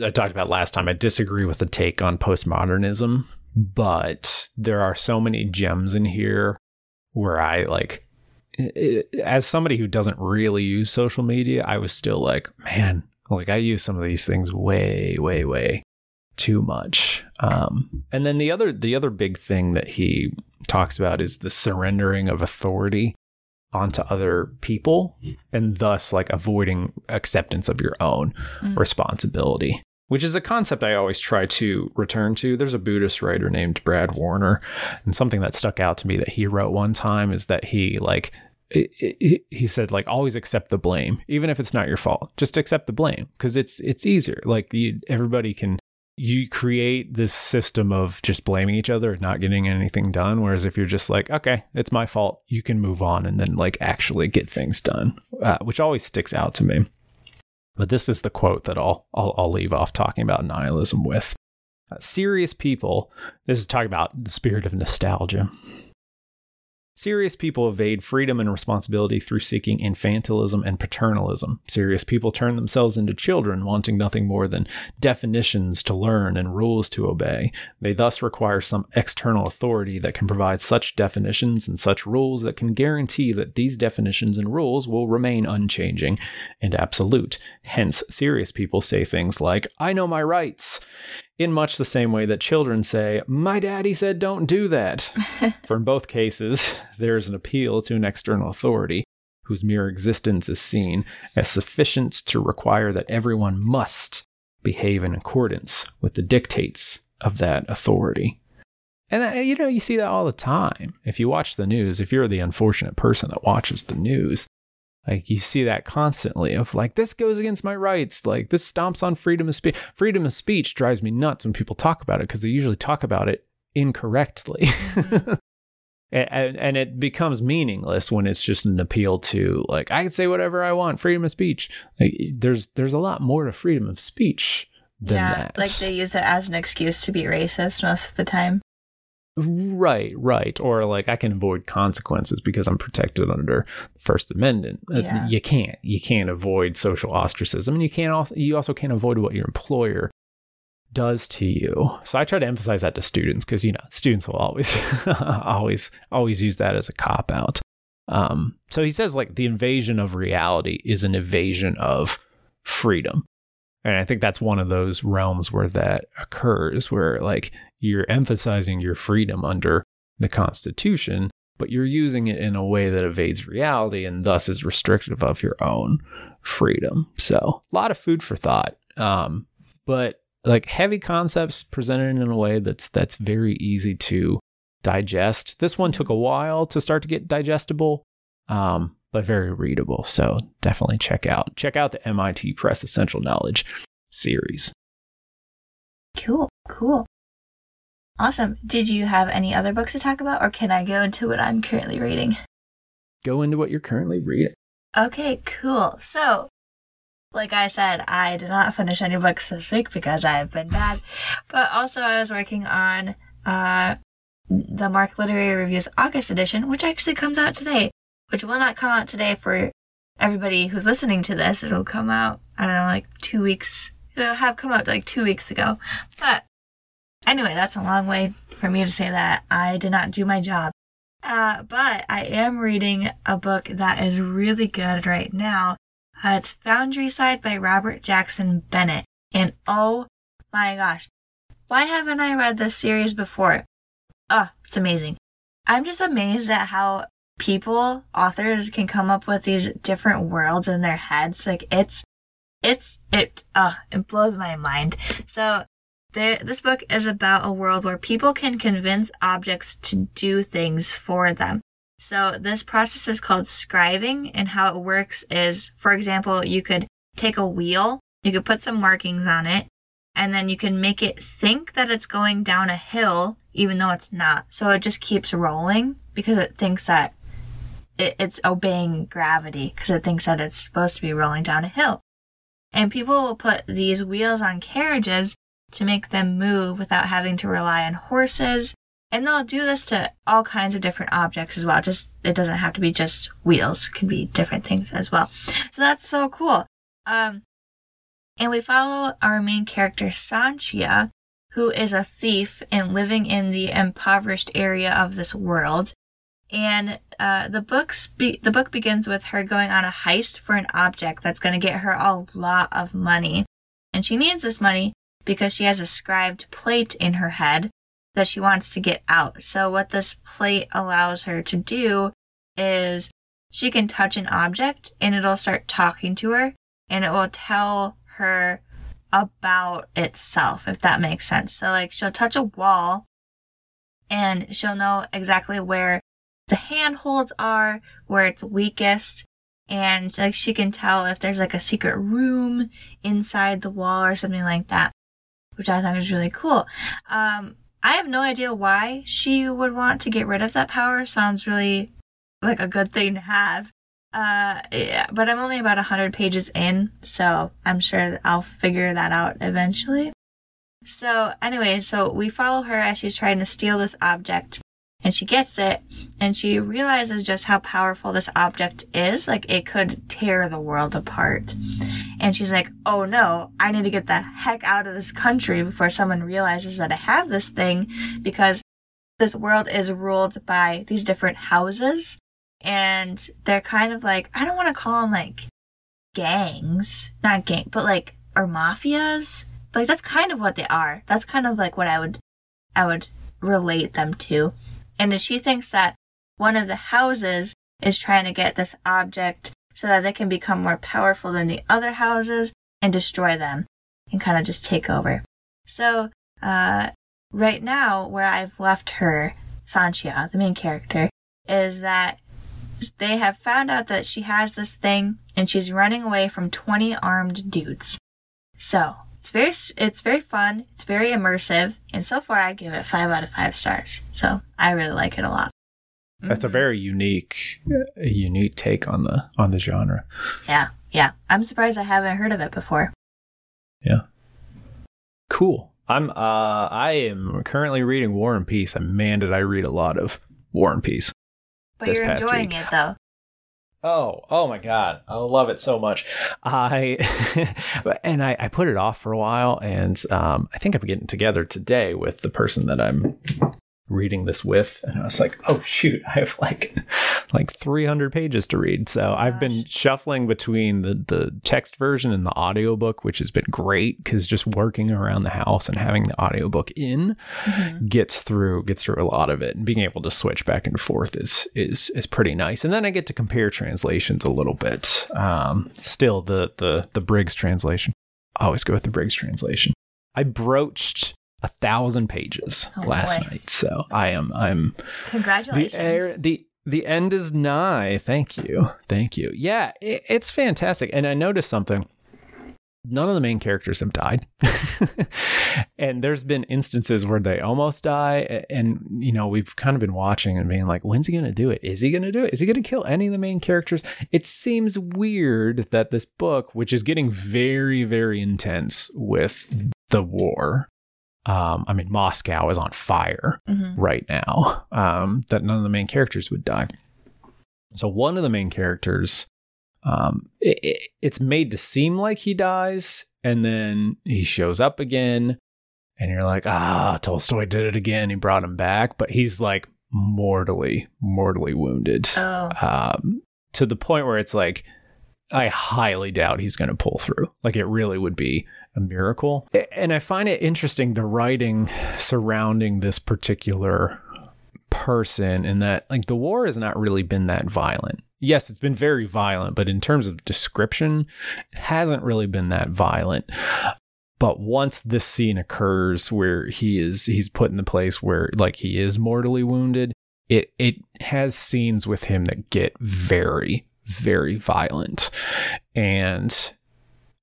I talked about last time. I disagree with the take on postmodernism, but there are so many gems in here where I like as somebody who doesn't really use social media, I was still like, man, like I use some of these things way, way, way too much. Um, and then the other, the other big thing that he talks about is the surrendering of authority onto other people, and thus like avoiding acceptance of your own mm. responsibility which is a concept I always try to return to. There's a Buddhist writer named Brad Warner, and something that stuck out to me that he wrote one time is that he like he said like always accept the blame even if it's not your fault just accept the blame because it's it's easier like you, everybody can you create this system of just blaming each other and not getting anything done whereas if you're just like okay it's my fault you can move on and then like actually get things done uh, which always sticks out to me but this is the quote that I'll, I'll, I'll leave off talking about nihilism with. Uh, serious people, this is talking about the spirit of nostalgia. Serious people evade freedom and responsibility through seeking infantilism and paternalism. Serious people turn themselves into children, wanting nothing more than definitions to learn and rules to obey. They thus require some external authority that can provide such definitions and such rules that can guarantee that these definitions and rules will remain unchanging and absolute. Hence, serious people say things like, I know my rights in much the same way that children say, My daddy said don't do that. For in both cases, there is an appeal to an external authority whose mere existence is seen as sufficient to require that everyone must behave in accordance with the dictates of that authority. And you know, you see that all the time. If you watch the news, if you're the unfortunate person that watches the news, like you see that constantly of like this goes against my rights, like this stomps on freedom of speech. Freedom of speech drives me nuts when people talk about it because they usually talk about it incorrectly. Mm-hmm. and, and it becomes meaningless when it's just an appeal to like I can say whatever I want, freedom of speech. Like, there's there's a lot more to freedom of speech than yeah, that. Like they use it as an excuse to be racist most of the time. Right, right. Or like I can avoid consequences because I'm protected under First Amendment. Uh, yeah. You can't. You can't avoid social ostracism, and you can't also you also can't avoid what your employer does to you. So I try to emphasize that to students because you know students will always always always use that as a cop out. Um, so he says like the invasion of reality is an evasion of freedom. And I think that's one of those realms where that occurs, where like you're emphasizing your freedom under the Constitution, but you're using it in a way that evades reality and thus is restrictive of your own freedom. So, a lot of food for thought. Um, but like heavy concepts presented in a way that's that's very easy to digest. This one took a while to start to get digestible, um, but very readable. So definitely check out check out the MIT Press Essential Knowledge series. Cool, cool. Awesome. Did you have any other books to talk about, or can I go into what I'm currently reading? Go into what you're currently reading. Okay, cool. So, like I said, I did not finish any books this week because I've been bad, but also I was working on uh, the Mark Literary Reviews August edition, which actually comes out today, which will not come out today for everybody who's listening to this. It'll come out, I don't know, like two weeks. It'll have come out like two weeks ago. But Anyway, that's a long way for me to say that I did not do my job. Uh, but I am reading a book that is really good right now. Uh, it's Foundryside by Robert Jackson Bennett. And oh my gosh, why haven't I read this series before? Oh, it's amazing. I'm just amazed at how people, authors can come up with these different worlds in their heads. Like it's, it's, it, uh, it blows my mind. So this book is about a world where people can convince objects to do things for them. So this process is called scribing and how it works is, for example, you could take a wheel, you could put some markings on it, and then you can make it think that it's going down a hill, even though it's not. So it just keeps rolling because it thinks that it's obeying gravity because it thinks that it's supposed to be rolling down a hill. And people will put these wheels on carriages to make them move without having to rely on horses. And they'll do this to all kinds of different objects as well. Just, it doesn't have to be just wheels. It can be different things as well. So that's so cool. Um, and we follow our main character, Sancia, who is a thief and living in the impoverished area of this world. And uh, the book's the book begins with her going on a heist for an object that's going to get her a lot of money, and she needs this money because she has a scribed plate in her head that she wants to get out. So what this plate allows her to do is she can touch an object and it'll start talking to her and it will tell her about itself, if that makes sense. So like she'll touch a wall and she'll know exactly where the handholds are, where it's weakest, and like she can tell if there's like a secret room inside the wall or something like that which I thought was really cool. Um, I have no idea why she would want to get rid of that power. Sounds really like a good thing to have. Uh, yeah, but I'm only about 100 pages in, so I'm sure I'll figure that out eventually. So, anyway, so we follow her as she's trying to steal this object and she gets it and she realizes just how powerful this object is. Like it could tear the world apart. And she's like, oh no, I need to get the heck out of this country before someone realizes that I have this thing because this world is ruled by these different houses and they're kind of like, I don't want to call them like gangs, not gang, but like, or mafias. Like that's kind of what they are. That's kind of like what I would, I would relate them to and she thinks that one of the houses is trying to get this object so that they can become more powerful than the other houses and destroy them and kind of just take over. So, uh, right now, where I've left her, Sancia, the main character, is that they have found out that she has this thing and she's running away from 20 armed dudes. So, it's very it's very fun, it's very immersive, and so far I'd give it 5 out of 5 stars. So, I really like it a lot. That's a very unique unique take on the on the genre. Yeah. Yeah. I'm surprised I haven't heard of it before. Yeah. Cool. I'm uh I am currently reading War and Peace and man did I read a lot of War and Peace. But This you're past enjoying week. it though. Oh, oh my God. I love it so much. I, and I, I put it off for a while and, um, I think I'm getting together today with the person that I'm reading this with. And I was like, oh shoot, I have like, like 300 pages to read. So I've been shuffling between the, the text version and the audiobook, which has been great because just working around the house and having the audiobook in gets through gets through a lot of it and being able to switch back and forth is is is pretty nice. And then i get to compare translations a little bit. Um still the the the briggs translation. I always go with the briggs translation. I broached a thousand pages Oh, last boy. night so i am i'm Congratulations. the air, the the end is nigh. Thank you, thank you. Yeah, it, it's fantastic. And I noticed something. None of the main characters have died, and there's been instances where they almost die. And you know, we've kind of been watching and being like, "When's he going to do it? Is he going to do it? Is he going to kill any of the main characters?" It seems weird that this book, which is getting very, very intense with the war, um, I mean, Moscow is on fire Mhm. right now um, that none of the main characters would die. So one of the main characters, um, it, it- it's made to seem like he dies, and then he shows up again, and you're like, ah, Tolstoy did it again. He brought him back, but he's like mortally, mortally wounded Oh. um, to the point where it's like I highly doubt he's going to pull through. Like it really would be a miracle. And I find it interesting the writing surrounding this particular person in that like the war has not really been that violent. Yes, it's been very violent, but in terms of description, it hasn't really been that violent. But once this scene occurs where he is he's put in the place where like he is mortally wounded, it it has scenes with him that get very very violent and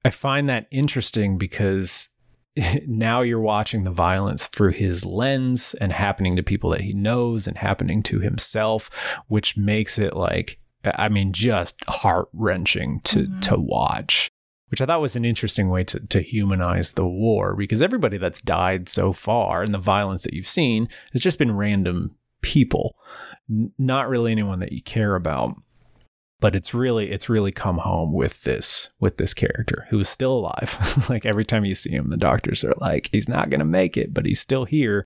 i find that interesting because now you're watching the violence through his lens and happening to people that he knows and happening to himself which makes it like i mean just heart-wrenching to Mhm. to watch which I thought was an interesting way to, to humanize the war because everybody that's died so far and the violence that you've seen has just been random people, not really anyone that you care about. But it's really it's really come home with this with this character who is still alive. like every time you see him, the doctors are like, he's not gonna make it, but he's still here.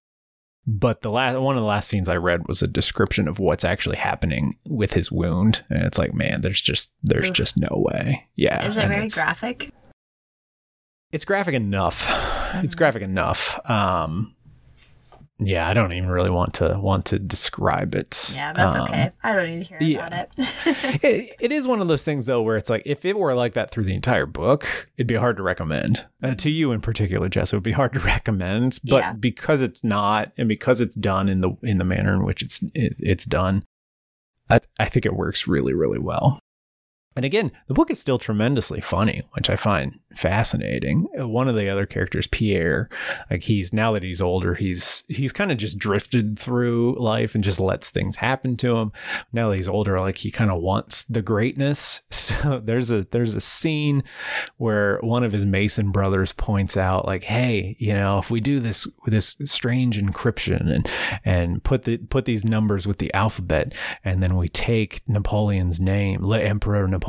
But the last one of the last scenes I read was a description of what's actually happening with his wound, and it's like, man, there's just there's Oof. just no way. Yeah, Is it very it's- graphic? it's graphic enough. It's Mhm. graphic enough. Um, yeah, I don't even really want to want to describe it. Yeah, that's Um, okay. I don't need to hear yeah. about it. It, it is one of those things though where it's like if it were like that through the entire book it'd be hard to recommend uh, to you in particular jess it would be hard to recommend but Yeah. because it's not and because it's done in the in the manner in which it's it, it's done I, I think it works really really well and again the book is still tremendously funny which i find fascinating. Uh, one of the other characters pierre like he's now that he's older he's he's kind of just drifted through life and just lets things happen to him. Now that he's older like he kind of wants the greatness. So there's a there's a scene where one of his mason brothers points out like hey you know if we do this this strange encryption and and put the put these numbers with the alphabet and then we take napoleon's name le emperor napoleon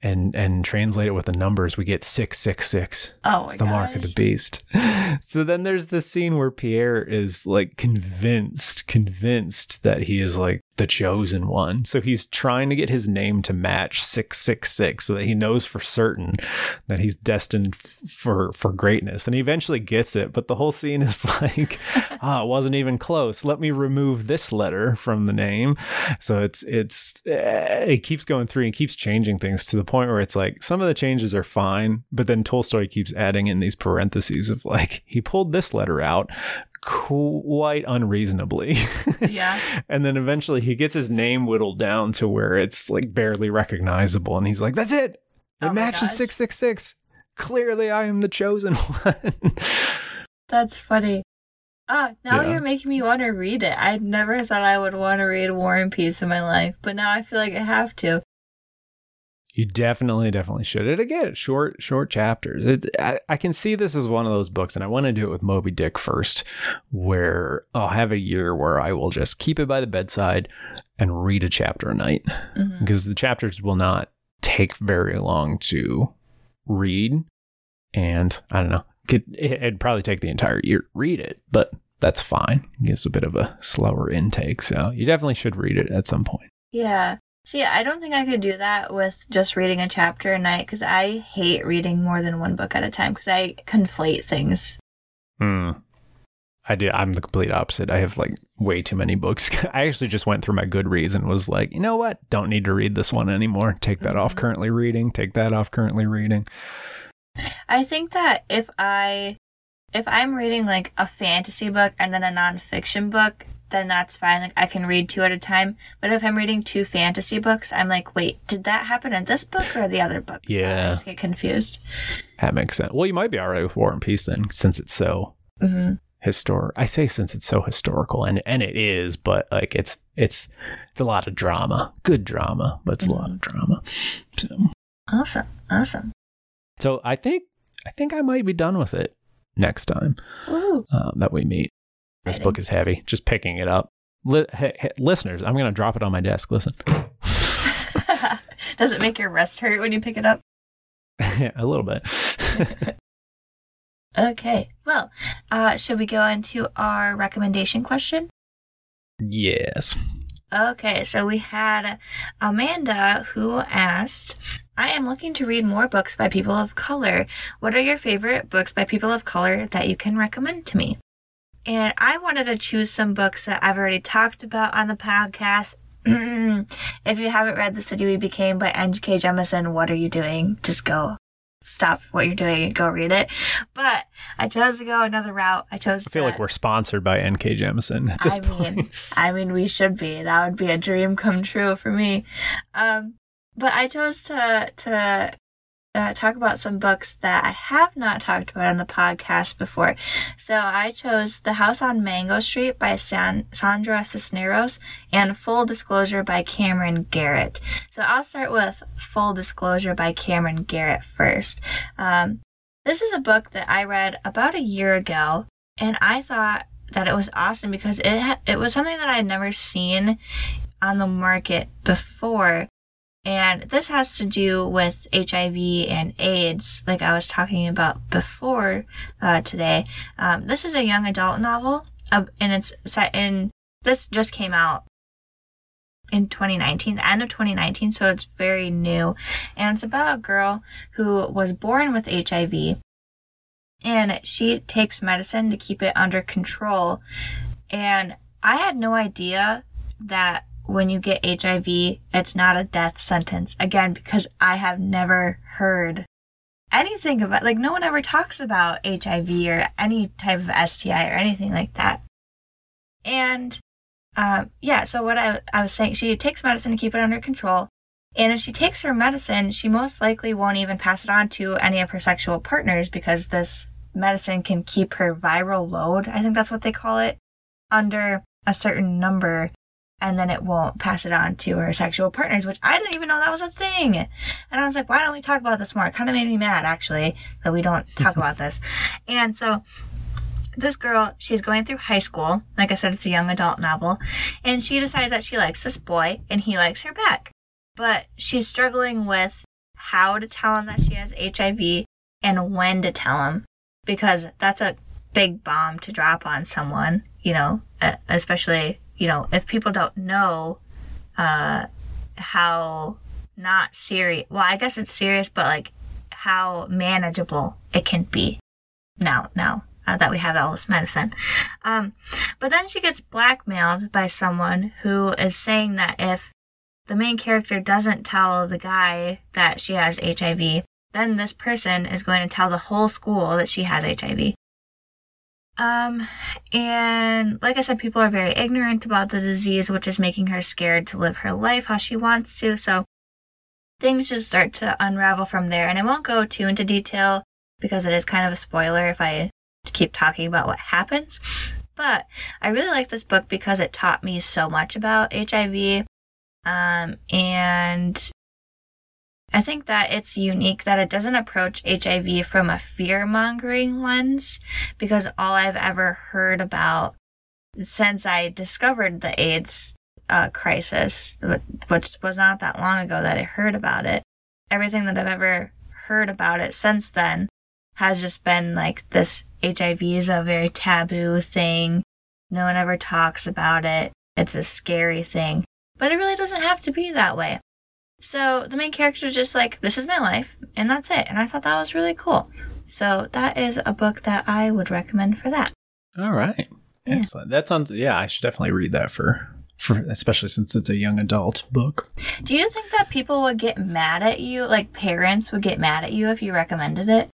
and and translate it with the numbers we get 666 oh my it's the mark of the beast. So then there's this scene where Pierre is like convinced, convinced that he is like the chosen one. So he's trying to get his name to match 666 so that he knows for certain that he's destined for for greatness. And he eventually gets it, but the whole scene is like, ah, it wasn't even close. Let me remove this letter from the name. So it's it's eh, it keeps going through and keeps changing things to the point where it's like some of the changes are fine, but then Tolstoy keeps adding in these parentheses of like he pulled this letter out, quite unreasonably. Yeah. and then eventually he gets his name whittled down to where it's like barely recognizable. And he's like, that's it. It Oh matches 666. Clearly, I am the chosen one. That's funny. Ah, now Yeah. you're making me want to read it. I never thought I would want to read War and Peace in my life, but now I feel like I have to. You definitely, definitely should. And again, short, short chapters. It, I, I can see this as one of those books, and I want to do it with Moby Dick first, where I'll have a year where I will just keep it by the bedside and read a chapter a night Mhm. because the chapters will not take very long to read. And I don't know, could, it- it'd probably take the entire year to read it, but that's fine. It gives a bit of a slower intake. So you definitely should read it at some point. Yeah. See, I don't think I could do that with just reading a chapter a night because I hate reading more than one book at a time because I conflate things. Hmm. I do. I'm the complete opposite. I have like way too many books. I actually just went through my Goodreads and was like, you know what? Don't need to read this one anymore. Take that off Mhm. currently reading. Take that off currently reading. I think that if I if I'm reading like a fantasy book and then a nonfiction book, then that's fine. Like I can read two at a time. But if I'm reading two fantasy books, I'm like, wait, did that happen in this book or the other book? So Yeah. I just get confused. That makes sense. Well, you might be all right with War and Peace then, since it's so hmm historic. I say since it's so historical, and and it is, but like it's it's it's a lot of drama, good drama, but it's a lot of drama. So, Awesome. Awesome. so I think I think I might be done with it next time um, that we meet. This book is heavy. Just picking it up. Li- hey, hey, listeners, I'm gonna drop it on my desk. Listen, Does it make your wrist hurt when you pick it up? a little bit. Okay. Well, uh, should we go into our recommendation question? yes. Okay, so we had Amanda who asked, I am looking to read more books by people of color. What are your favorite books by people of color that you can recommend to me? And I wanted to choose some books that I've already talked about on the podcast. if you haven't read The City We Became by N.K. Jemisin, what are you doing? Just go stop what you're doing and go read it. But I chose to go another route. I chose I feel to like we're sponsored by NK Jemisin at this I point. mean, I mean, we should be. That would be a dream come true for me. Um, but I chose to to uh, talk about some books that I have not talked about on the podcast before. So I chose The House on Mango Street by San- Sandra Cisneros and Full Disclosure by Camryn Garrett. So I'll start with Full Disclosure by Camryn Garrett first. Um, this is a book that I read about a year ago, and I thought that it was awesome because it ha- it was something that I had never seen on the market before. And this has to do with HIV and AIDS, like I was talking about before uh, today. Um, this is a young adult novel, uh, and it's set in. This just came out in 2019, the end of 2019, so it's very new. And it's about a girl who was born with HIV, and she takes medicine to keep it under control. And I had no idea that when you get HIV, it's not a death sentence. Again, because I have never heard anything about, like, no one ever talks about HIV or any type of STI or anything like that. And, um, yeah, so what I, I was saying, she takes medicine to keep it under control. And if she takes her medicine, she most likely won't even pass it on to any of her sexual partners because this medicine can keep her viral load, I think that's what they call it, under a certain number and then it won't pass it on to her sexual partners, which I didn't even know that was a thing. And I was like, why don't we talk about this more? It kind of made me mad, actually, that we don't talk about this. And so this girl, she's going through high school. Like I said, it's a young adult novel. And she decides that she likes this boy and he likes her back. But she's struggling with how to tell him that she has HIV and when to tell him because that's a big bomb to drop on someone, you know, especially you know, if people don't know uh, how not serious, well, I guess it's serious, but like how manageable it can be now, now uh, that we have all this medicine. Um, but then she gets blackmailed by someone who is saying that if the main character doesn't tell the guy that she has HIV, then this person is going to tell the whole school that she has HIV. Um, and like I said, people are very ignorant about the disease, which is making her scared to live her life how she wants to. So things just start to unravel from there. And I won't go too into detail because it is kind of a spoiler if I keep talking about what happens. But I really like this book because it taught me so much about HIV. Um, and I think that it's unique that it doesn't approach HIV from a fear mongering lens because all I've ever heard about since I discovered the AIDS uh, crisis, which was not that long ago that I heard about it, everything that I've ever heard about it since then has just been like this HIV is a very taboo thing. No one ever talks about it. It's a scary thing. But it really doesn't have to be that way. So the main character is just like, this is my life, and that's it. And I thought that was really cool. So that is a book that I would recommend for that. All right. Yeah. Excellent. That sounds yeah, I should definitely read that for for especially since it's a young adult book. Do you think that people would get mad at you, like parents would get mad at you if you recommended it?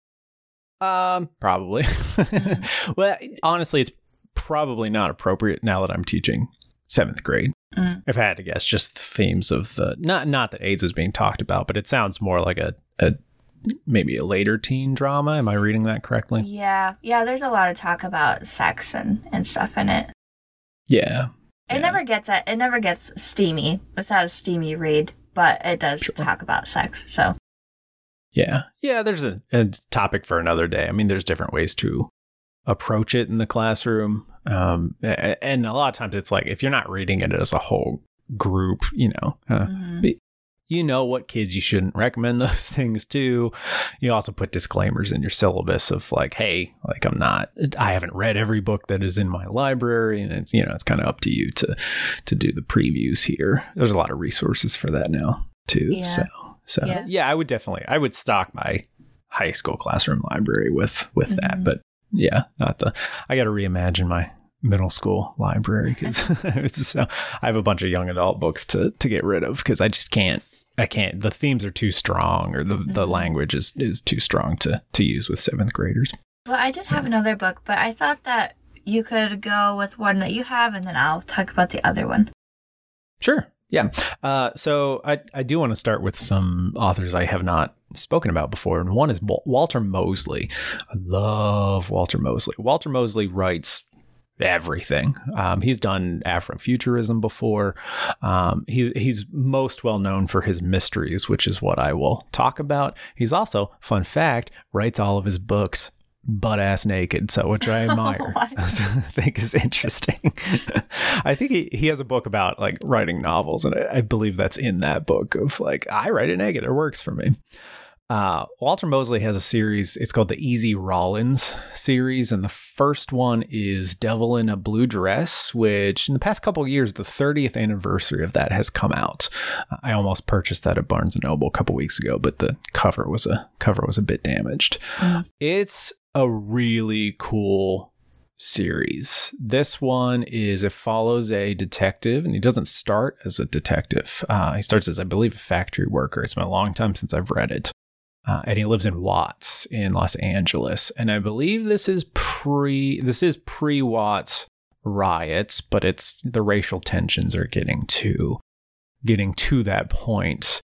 Um, probably. Mm. well, honestly, it's probably not appropriate now that I'm teaching seventh grade. Mm. If I had to guess, just the themes of the not not that AIDS is being talked about, but it sounds more like a, a maybe a later teen drama. Am I reading that correctly? Yeah, yeah. There's a lot of talk about sex and and stuff in it. Yeah. It yeah. never gets it. It never gets steamy. It's not a steamy read, but it does sure. talk about sex. So. Yeah, yeah. There's a, a topic for another day. I mean, there's different ways to approach it in the classroom. Um, and a lot of times it's like if you're not reading it as a whole group, you know, uh, mm-hmm. you know what kids you shouldn't recommend those things to. You also put disclaimers in your syllabus of like, hey, like I'm not, I haven't read every book that is in my library, and it's you know it's kind of up to you to to do the previews here. There's a lot of resources for that now too. Yeah. So so yeah. yeah. I would definitely I would stock my high school classroom library with with mm-hmm. that, but yeah, not the. I got to reimagine my middle school library because so I have a bunch of young adult books to to get rid of because I just can't. I can't. The themes are too strong, or the, the mm-hmm. language is is too strong to to use with seventh graders. Well, I did have another book, but I thought that you could go with one that you have, and then I'll talk about the other one. Sure. Yeah. Uh, so I, I do want to start with some authors I have not spoken about before, and one is Walter Mosley. I love Walter Mosley. Walter Mosley writes everything. Um, he's done Afrofuturism before. Um, he, he's most well known for his mysteries, which is what I will talk about. He's also, fun fact, writes all of his books butt ass naked, so which I admire. I think is interesting. I think he, he has a book about like writing novels, and I, I, believe that's in that book of like I write it naked, it works for me. Uh, Walter Mosley has a series. It's called the Easy Rawlins series, and the first one is "Devil in a Blue Dress," which in the past couple years, the 30th anniversary of that has come out. I almost purchased that at Barnes and Noble a couple weeks ago, but the cover was a cover was a bit damaged. Mm. It's a really cool series. This one is it follows a detective, and he doesn't start as a detective. Uh, he starts as, I believe, a factory worker. It's been a long time since I've read it. Uh, and he lives in Watts in Los Angeles. And I believe this is pre this is pre Watts riots, but it's the racial tensions are getting to getting to that point.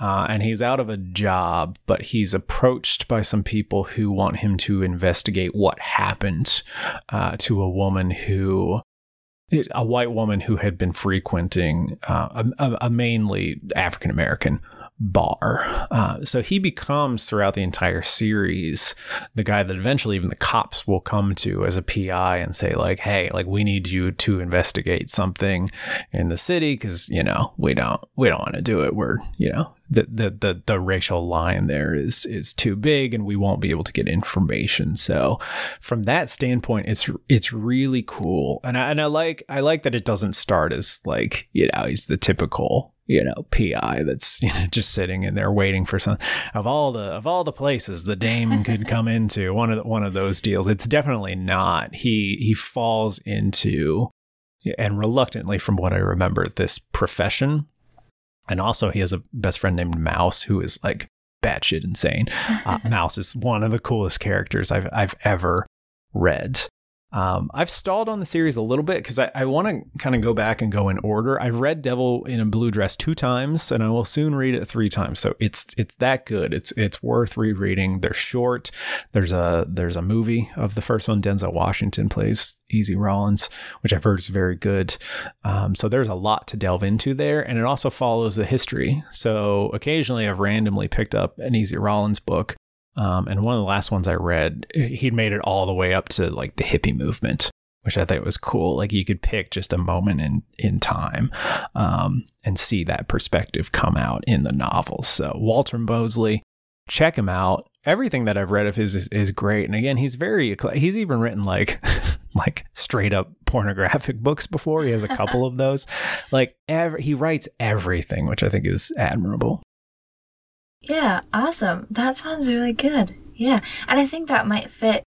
Uh, and he's out of a job, but he's approached by some people who want him to investigate what happened uh, to a woman who, a white woman who had been frequenting uh, a, a, mainly African American bar. Uh, so he becomes throughout the entire series the guy that eventually even the cops will come to as a PI and say like, "Hey, like we need you to investigate something in the city because you know we don't we don't want to do it. We're you know the, the the the racial line there is is too big and we won't be able to get information. So from that standpoint, it's it's really cool, and I, and I like I like that it doesn't start as like you know he's the typical you know PI that's you know just sitting in there waiting for some of all the of all the places the Dame could come into one of the, one of those deals. It's definitely not. He he falls into and reluctantly, from what I remember, this profession. And also, he has a best friend named Mouse who is like batshit insane. Uh, Mouse is one of the coolest characters I've I've ever read. Um, I've stalled on the series a little bit because I, I want to kind of go back and go in order. I've read Devil in a Blue Dress two times, and I will soon read it three times. So it's it's that good. It's it's worth rereading. They're short. There's a there's a movie of the first one. Denzel Washington plays Easy Rawlins, which I've heard is very good. Um, so there's a lot to delve into there, and it also follows the history. So occasionally I've randomly picked up an Easy Rawlins book um, and one of the last ones I read, he'd made it all the way up to like the hippie movement, which I thought was cool. Like you could pick just a moment in in time um, and see that perspective come out in the novel. So Walter Mosley, check him out. Everything that I've read of his is, is great. And again, he's very he's even written like like straight up pornographic books before. He has a couple of those. Like every, he writes everything, which I think is admirable. Yeah, awesome. That sounds really good. Yeah, and I think that might fit.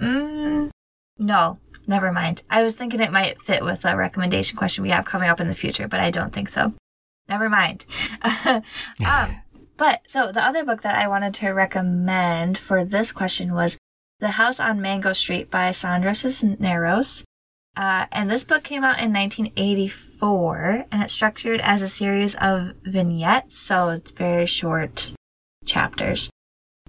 Mm, no, never mind. I was thinking it might fit with a recommendation question we have coming up in the future, but I don't think so. Never mind. um, but so the other book that I wanted to recommend for this question was The House on Mango Street by Sandra Cisneros. Uh, and this book came out in 1984 and it's structured as a series of vignettes, so it's very short chapters.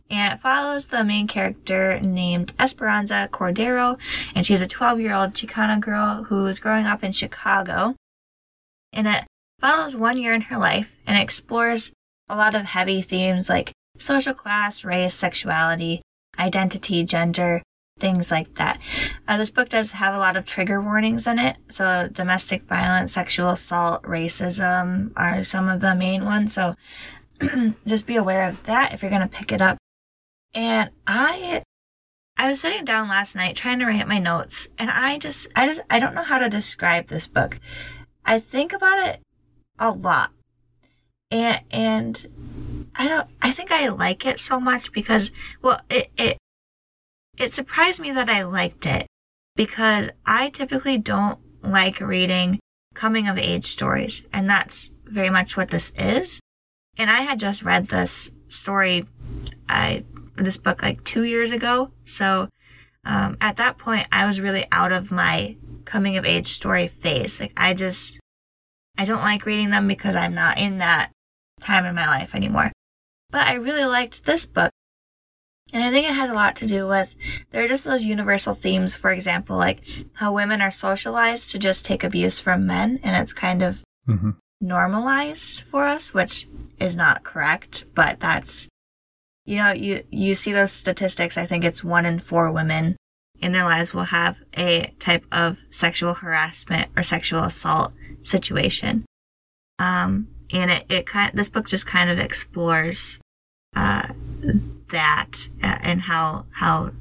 And it follows the main character named Esperanza Cordero, and she's a 12 year old Chicana girl who is growing up in Chicago. And it follows one year in her life and explores a lot of heavy themes like social class, race, sexuality, identity, gender, things like that. Uh, this book does have a lot of trigger warnings in it. So domestic violence, sexual assault, racism are some of the main ones. So just be aware of that if you're going to pick it up. And I, I was sitting down last night trying to write my notes and I just, I just, I don't know how to describe this book. I think about it a lot. And, and I don't, I think I like it so much because, well, it, it, it surprised me that I liked it because I typically don't like reading coming of age stories, and that's very much what this is. And I had just read this story, I this book like two years ago, so um, at that point I was really out of my coming of age story phase. Like I just I don't like reading them because I'm not in that time in my life anymore. But I really liked this book and I think it has a lot to do with there are just those universal themes, for example, like how women are socialized to just take abuse from men, and it's kind of mm-hmm. normalized for us, which is not correct, but that's you know, you you see those statistics, I think it's one in four women in their lives will have a type of sexual harassment or sexual assault situation. Um, and it, it kind this book just kind of explores uh, that uh, and how how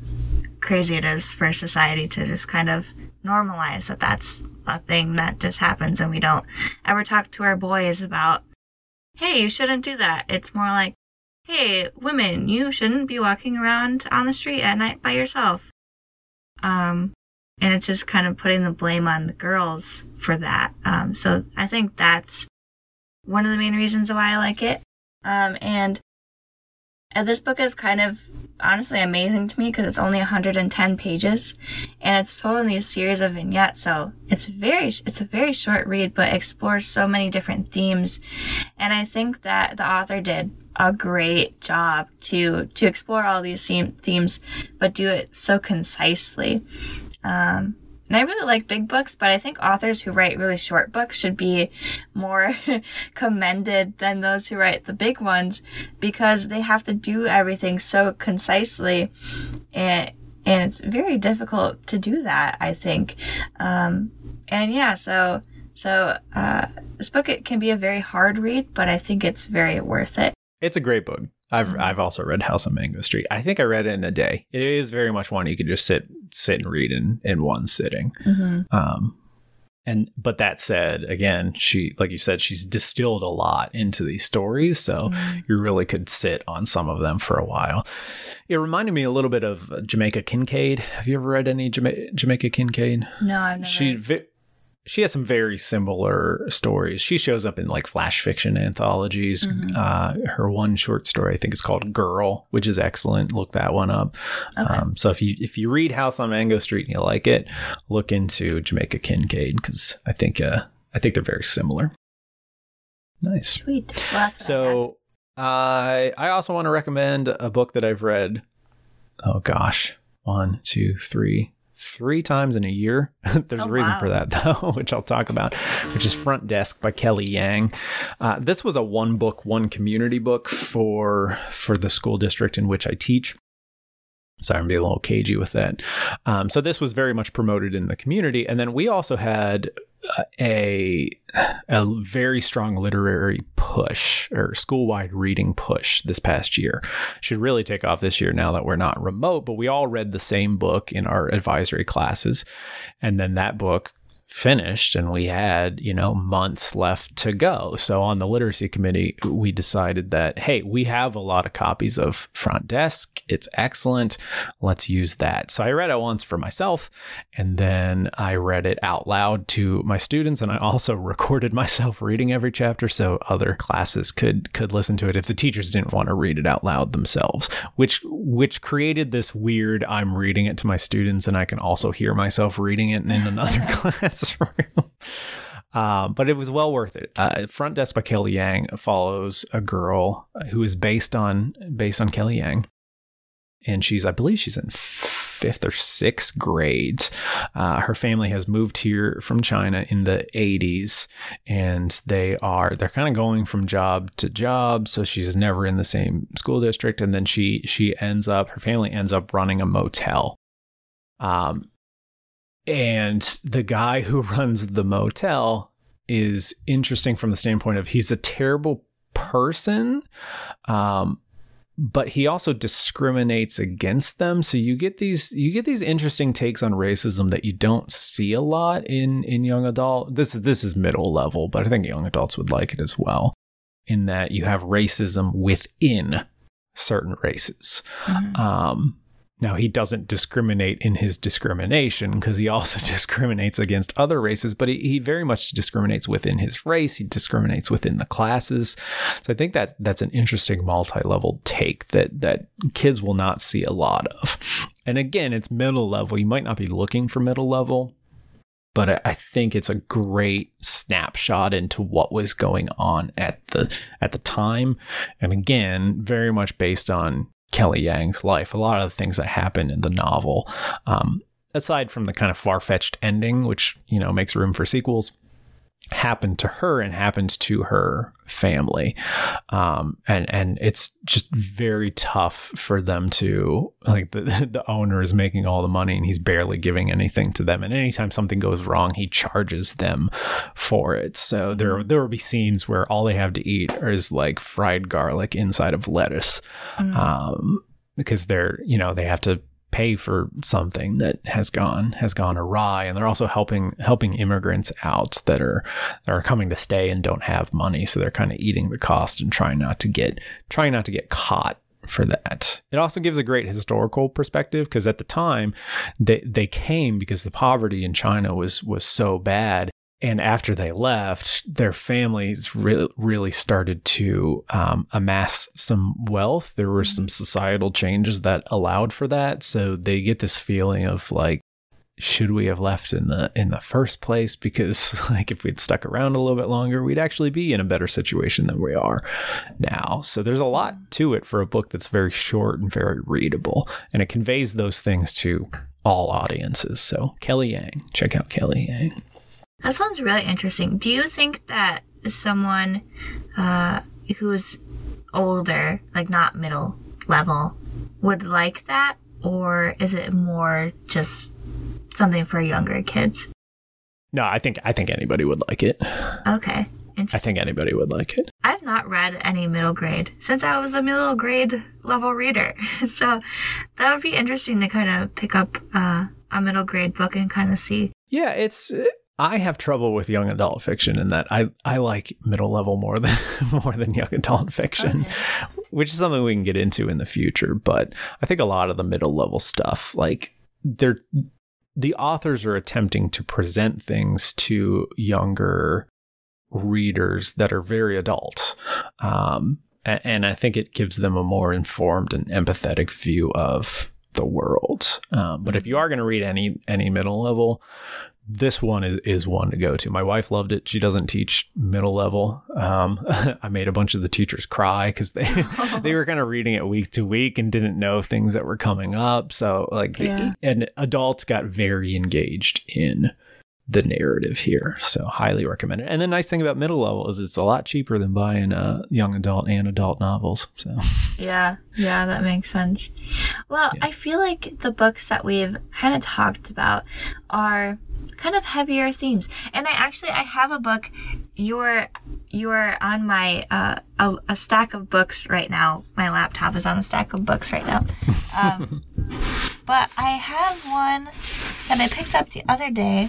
crazy it is for society to just kind of normalize that that's a thing that just happens and we don't ever talk to our boys about hey you shouldn't do that. It's more like hey women you shouldn't be walking around on the street at night by yourself. Um and it's just kind of putting the blame on the girls for that. Um so i think that's one of the main reasons why i like it. Um and and this book is kind of honestly amazing to me because it's only 110 pages and it's told in these series of vignettes. So it's very, it's a very short read, but explores so many different themes. And I think that the author did a great job to, to explore all these themes, but do it so concisely. Um, and I really like big books, but I think authors who write really short books should be more commended than those who write the big ones because they have to do everything so concisely and and it's very difficult to do that, I think. Um, and yeah, so so uh, this book it can be a very hard read, but I think it's very worth it. It's a great book. I've mm-hmm. I've also read House on Mango Street. I think I read it in a day. It is very much one you could just sit sit and read in in one sitting. Mm-hmm. Um, and but that said, again, she like you said, she's distilled a lot into these stories, so mm-hmm. you really could sit on some of them for a while. It reminded me a little bit of Jamaica Kincaid. Have you ever read any Jama- Jamaica Kincaid? No, I've never. She she has some very similar stories. She shows up in like flash fiction anthologies. Mhm. Uh, her one short story, I think, is called "Girl," which is excellent. Look that one up. Okay. Um, so if you if you read House on Mango Street and you like it, look into Jamaica Kincaid because I think uh, I think they're very similar. Nice. Sweet. Well, that's what I have. So I I also want to recommend a book that I've read. Oh gosh, one, two, three, three times in a year. There's Oh, a reason wow. for that though, which I'll talk about, which is Front Desk by Kelly Yang. Uh, this was a one book, one community book for for the school district in which I teach. Sorry, I'm being a little cagey with that. Um, so this was very much promoted in the community, and then we also had uh, a a very strong literary push or school-wide reading push this past year. Should really take off this year now that we're not remote, but we all read the same book in our advisory classes, and then that book finished and we had you know months left to go. So on the literacy committee we decided that hey we have a lot of copies of front desk. It's excellent. Let's use that. So i read it once for myself and then i read it out loud to my students and i also recorded myself reading every chapter so other classes could could listen to it if the teachers didn't want to read it out loud themselves which which created this weird i'm reading it to my students and i can also hear myself reading it in another classroom um, but it was well worth it. Uh, Front Desk by Kelly Yang follows a girl who is based on based on Kelly Yang, and she's I believe she's in fifth or sixth grade. Uh, her family has moved here from China in the 80s, and they are they're kind of going from job to job. So she's never in the same school district, and then she she ends up her family ends up running a motel. Um, and the guy who runs the motel is interesting from the standpoint of he's a terrible person um but he also discriminates against them so you get these you get these interesting takes on racism that you don't see a lot in in young adult this is this is middle level but i think young adults would like it as well in that you have racism within certain races Mhm. um, now, he doesn't discriminate in his discrimination because he also discriminates against other races, but he, he very much discriminates within his race. He discriminates within the classes. So I think that that's an interesting multi-level take that that kids will not see a lot of. And again, it's middle level. You might not be looking for middle level, but I think it's a great snapshot into what was going on at the at the time. And again, very much based on Kelly Yang's life. A lot of the things that happen in the novel, um, aside from the kind of far fetched ending, which you know makes room for sequels, happened to her and happens to her family, um, and and it's just very tough for them to like the the owner is making all the money and he's barely giving anything to them, and anytime something goes wrong, he charges them for it. So there there will be scenes where all they have to eat is like fried garlic inside of lettuce Mm. um, because they're you know they have to pay for something that has gone has gone awry. And they're also helping helping immigrants out that are that are coming to stay and don't have money. So they're kind of eating the cost and trying not to get trying not to get caught for that. It also gives a great historical perspective because at the time they they came because the poverty in China was was so bad and after they left, their families re- really started to um, amass some wealth. There were some societal changes that allowed for that. So they get this feeling of like, should we have left in the in the first place? Because like if we'd stuck around a little bit longer, we'd actually be in a better situation than we are now. So there's a lot to it for a book that's very short and very readable, and it conveys those things to all audiences. So Kelly Yang, check out Kelly Yang. That sounds really interesting. Do you think that someone uh, who's older, like not middle level, would like that? Or is it more just something for younger kids? No, I think I think anybody would like it. Okay. I think anybody would like it. I've not read any middle grade since I was a middle grade level reader. so that would be interesting to kind of pick up uh, a middle grade book and kind of see. Yeah, it's I have trouble with young adult fiction in that I I like middle level more than more than young adult fiction, which is something we can get into in the future, but I think a lot of the middle level stuff like they're the authors are attempting to present things to younger readers that are very adult. Um, and I think it gives them a more informed and empathetic view of the world. Um, but if you are going to read any any middle level, this one is, is one to go to. My wife loved it. She doesn't teach middle level. Um, I made a bunch of the teachers cry because they they were kind of reading it week to week and didn't know things that were coming up. So like, yeah. and adults got very engaged in the narrative here. So highly recommend it. And the nice thing about middle level is it's a lot cheaper than buying uh, young adult and adult novels. So yeah, yeah, that makes sense. Well, yeah. I feel like the books that we've kind of talked about are kind of heavier themes. And I actually I have a book. You're you're on my uh, a, a, stack of books right now. My laptop is on a stack of books right now. Um, but I have one that I picked up the other day,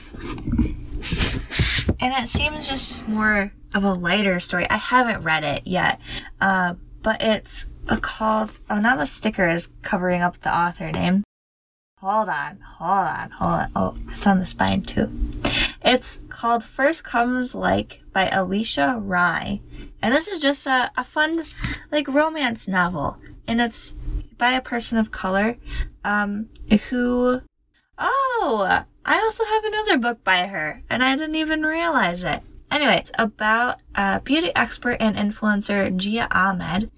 and it seems just more of a lighter story. I haven't read it yet, uh, but it's a called. Oh, now the sticker is covering up the author name. Hold on, hold on, hold on. Oh, it's on the spine too. It's called First Comes Like by Alisha Rai. And this is just a, a fun, like, romance novel. And it's by a person of color, um, who, oh, I also have another book by her, and I didn't even realize it. Anyway, it's about a beauty expert and influencer, Jia Ahmed,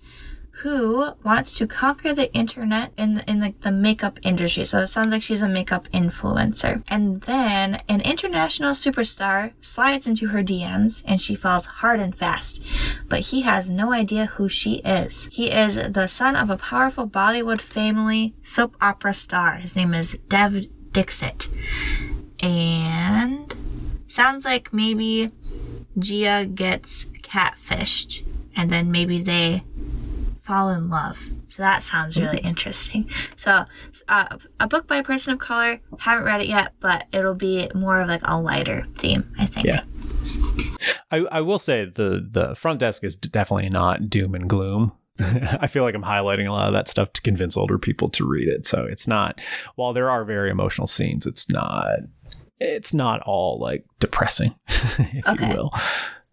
who wants to conquer the internet in the, in the, the makeup industry. So it sounds like she's a makeup influencer. And then an international superstar slides into her DMs and she falls hard and fast. But he has no idea who she is. He is the son of a powerful Bollywood family soap opera star. His name is Dev Dixit. And sounds like maybe Jia gets catfished and then maybe they fall in love. So that sounds really mm-hmm. interesting. So, uh, a book by a person of color. Haven't read it yet, but it'll be more of like a lighter theme, I think. Yeah. I, I will say the the front desk is definitely not doom and gloom. I feel like I'm highlighting a lot of that stuff to convince older people to read it. So it's not while there are very emotional scenes, it's not it's not all like depressing, if okay. you will.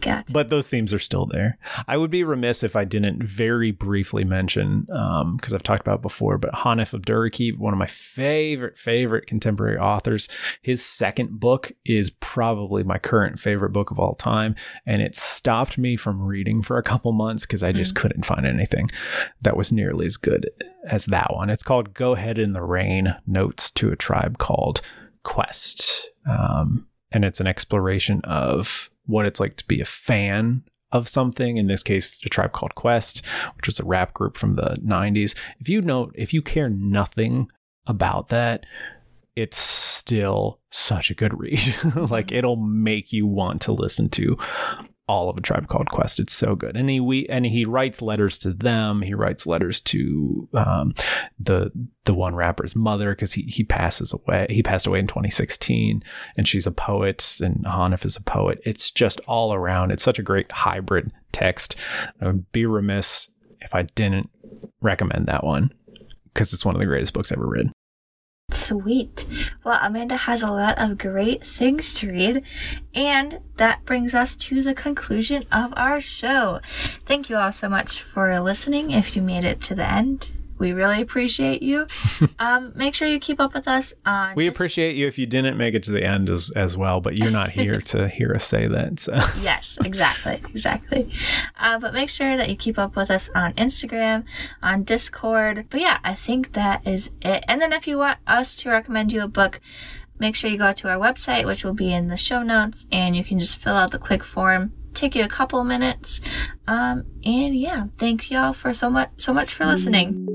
Gotcha. But those themes are still there. I would be remiss if I didn't very briefly mention, because um, I've talked about before, but Hanif Abdurraqib, one of my favorite, favorite contemporary authors, his second book is probably my current favorite book of all time. And it stopped me from reading for a couple months because I just mm. couldn't find anything that was nearly as good as that one. It's called Go Ahead in the Rain Notes to a Tribe Called Quest. Um, and it's an exploration of what it's like to be a fan of something. In this case, a tribe called Quest, which was a rap group from the 90s. If you know, if you care nothing about that, it's still such a good read. like mm-hmm. it'll make you want to listen to all of a tribe called quest. It's so good. And he we and he writes letters to them. He writes letters to um, the the one rapper's mother because he he passes away he passed away in 2016 and she's a poet and hanif is a poet. It's just all around. It's such a great hybrid text. I would be remiss if i didn't recommend that one because it's one of the greatest books ever read Sweet. Well, Amanda has a lot of great things to read, and that brings us to the conclusion of our show. Thank you all so much for listening if you made it to the end. We really appreciate you. Um, make sure you keep up with us on. We just... appreciate you if you didn't make it to the end as, as well, but you're not here to hear us say that. So. Yes, exactly, exactly. Uh, but make sure that you keep up with us on Instagram, on Discord. But yeah, I think that is it. And then if you want us to recommend you a book, make sure you go to our website, which will be in the show notes, and you can just fill out the quick form take you a couple minutes. Um, and yeah, thank y'all for so much, so much for listening.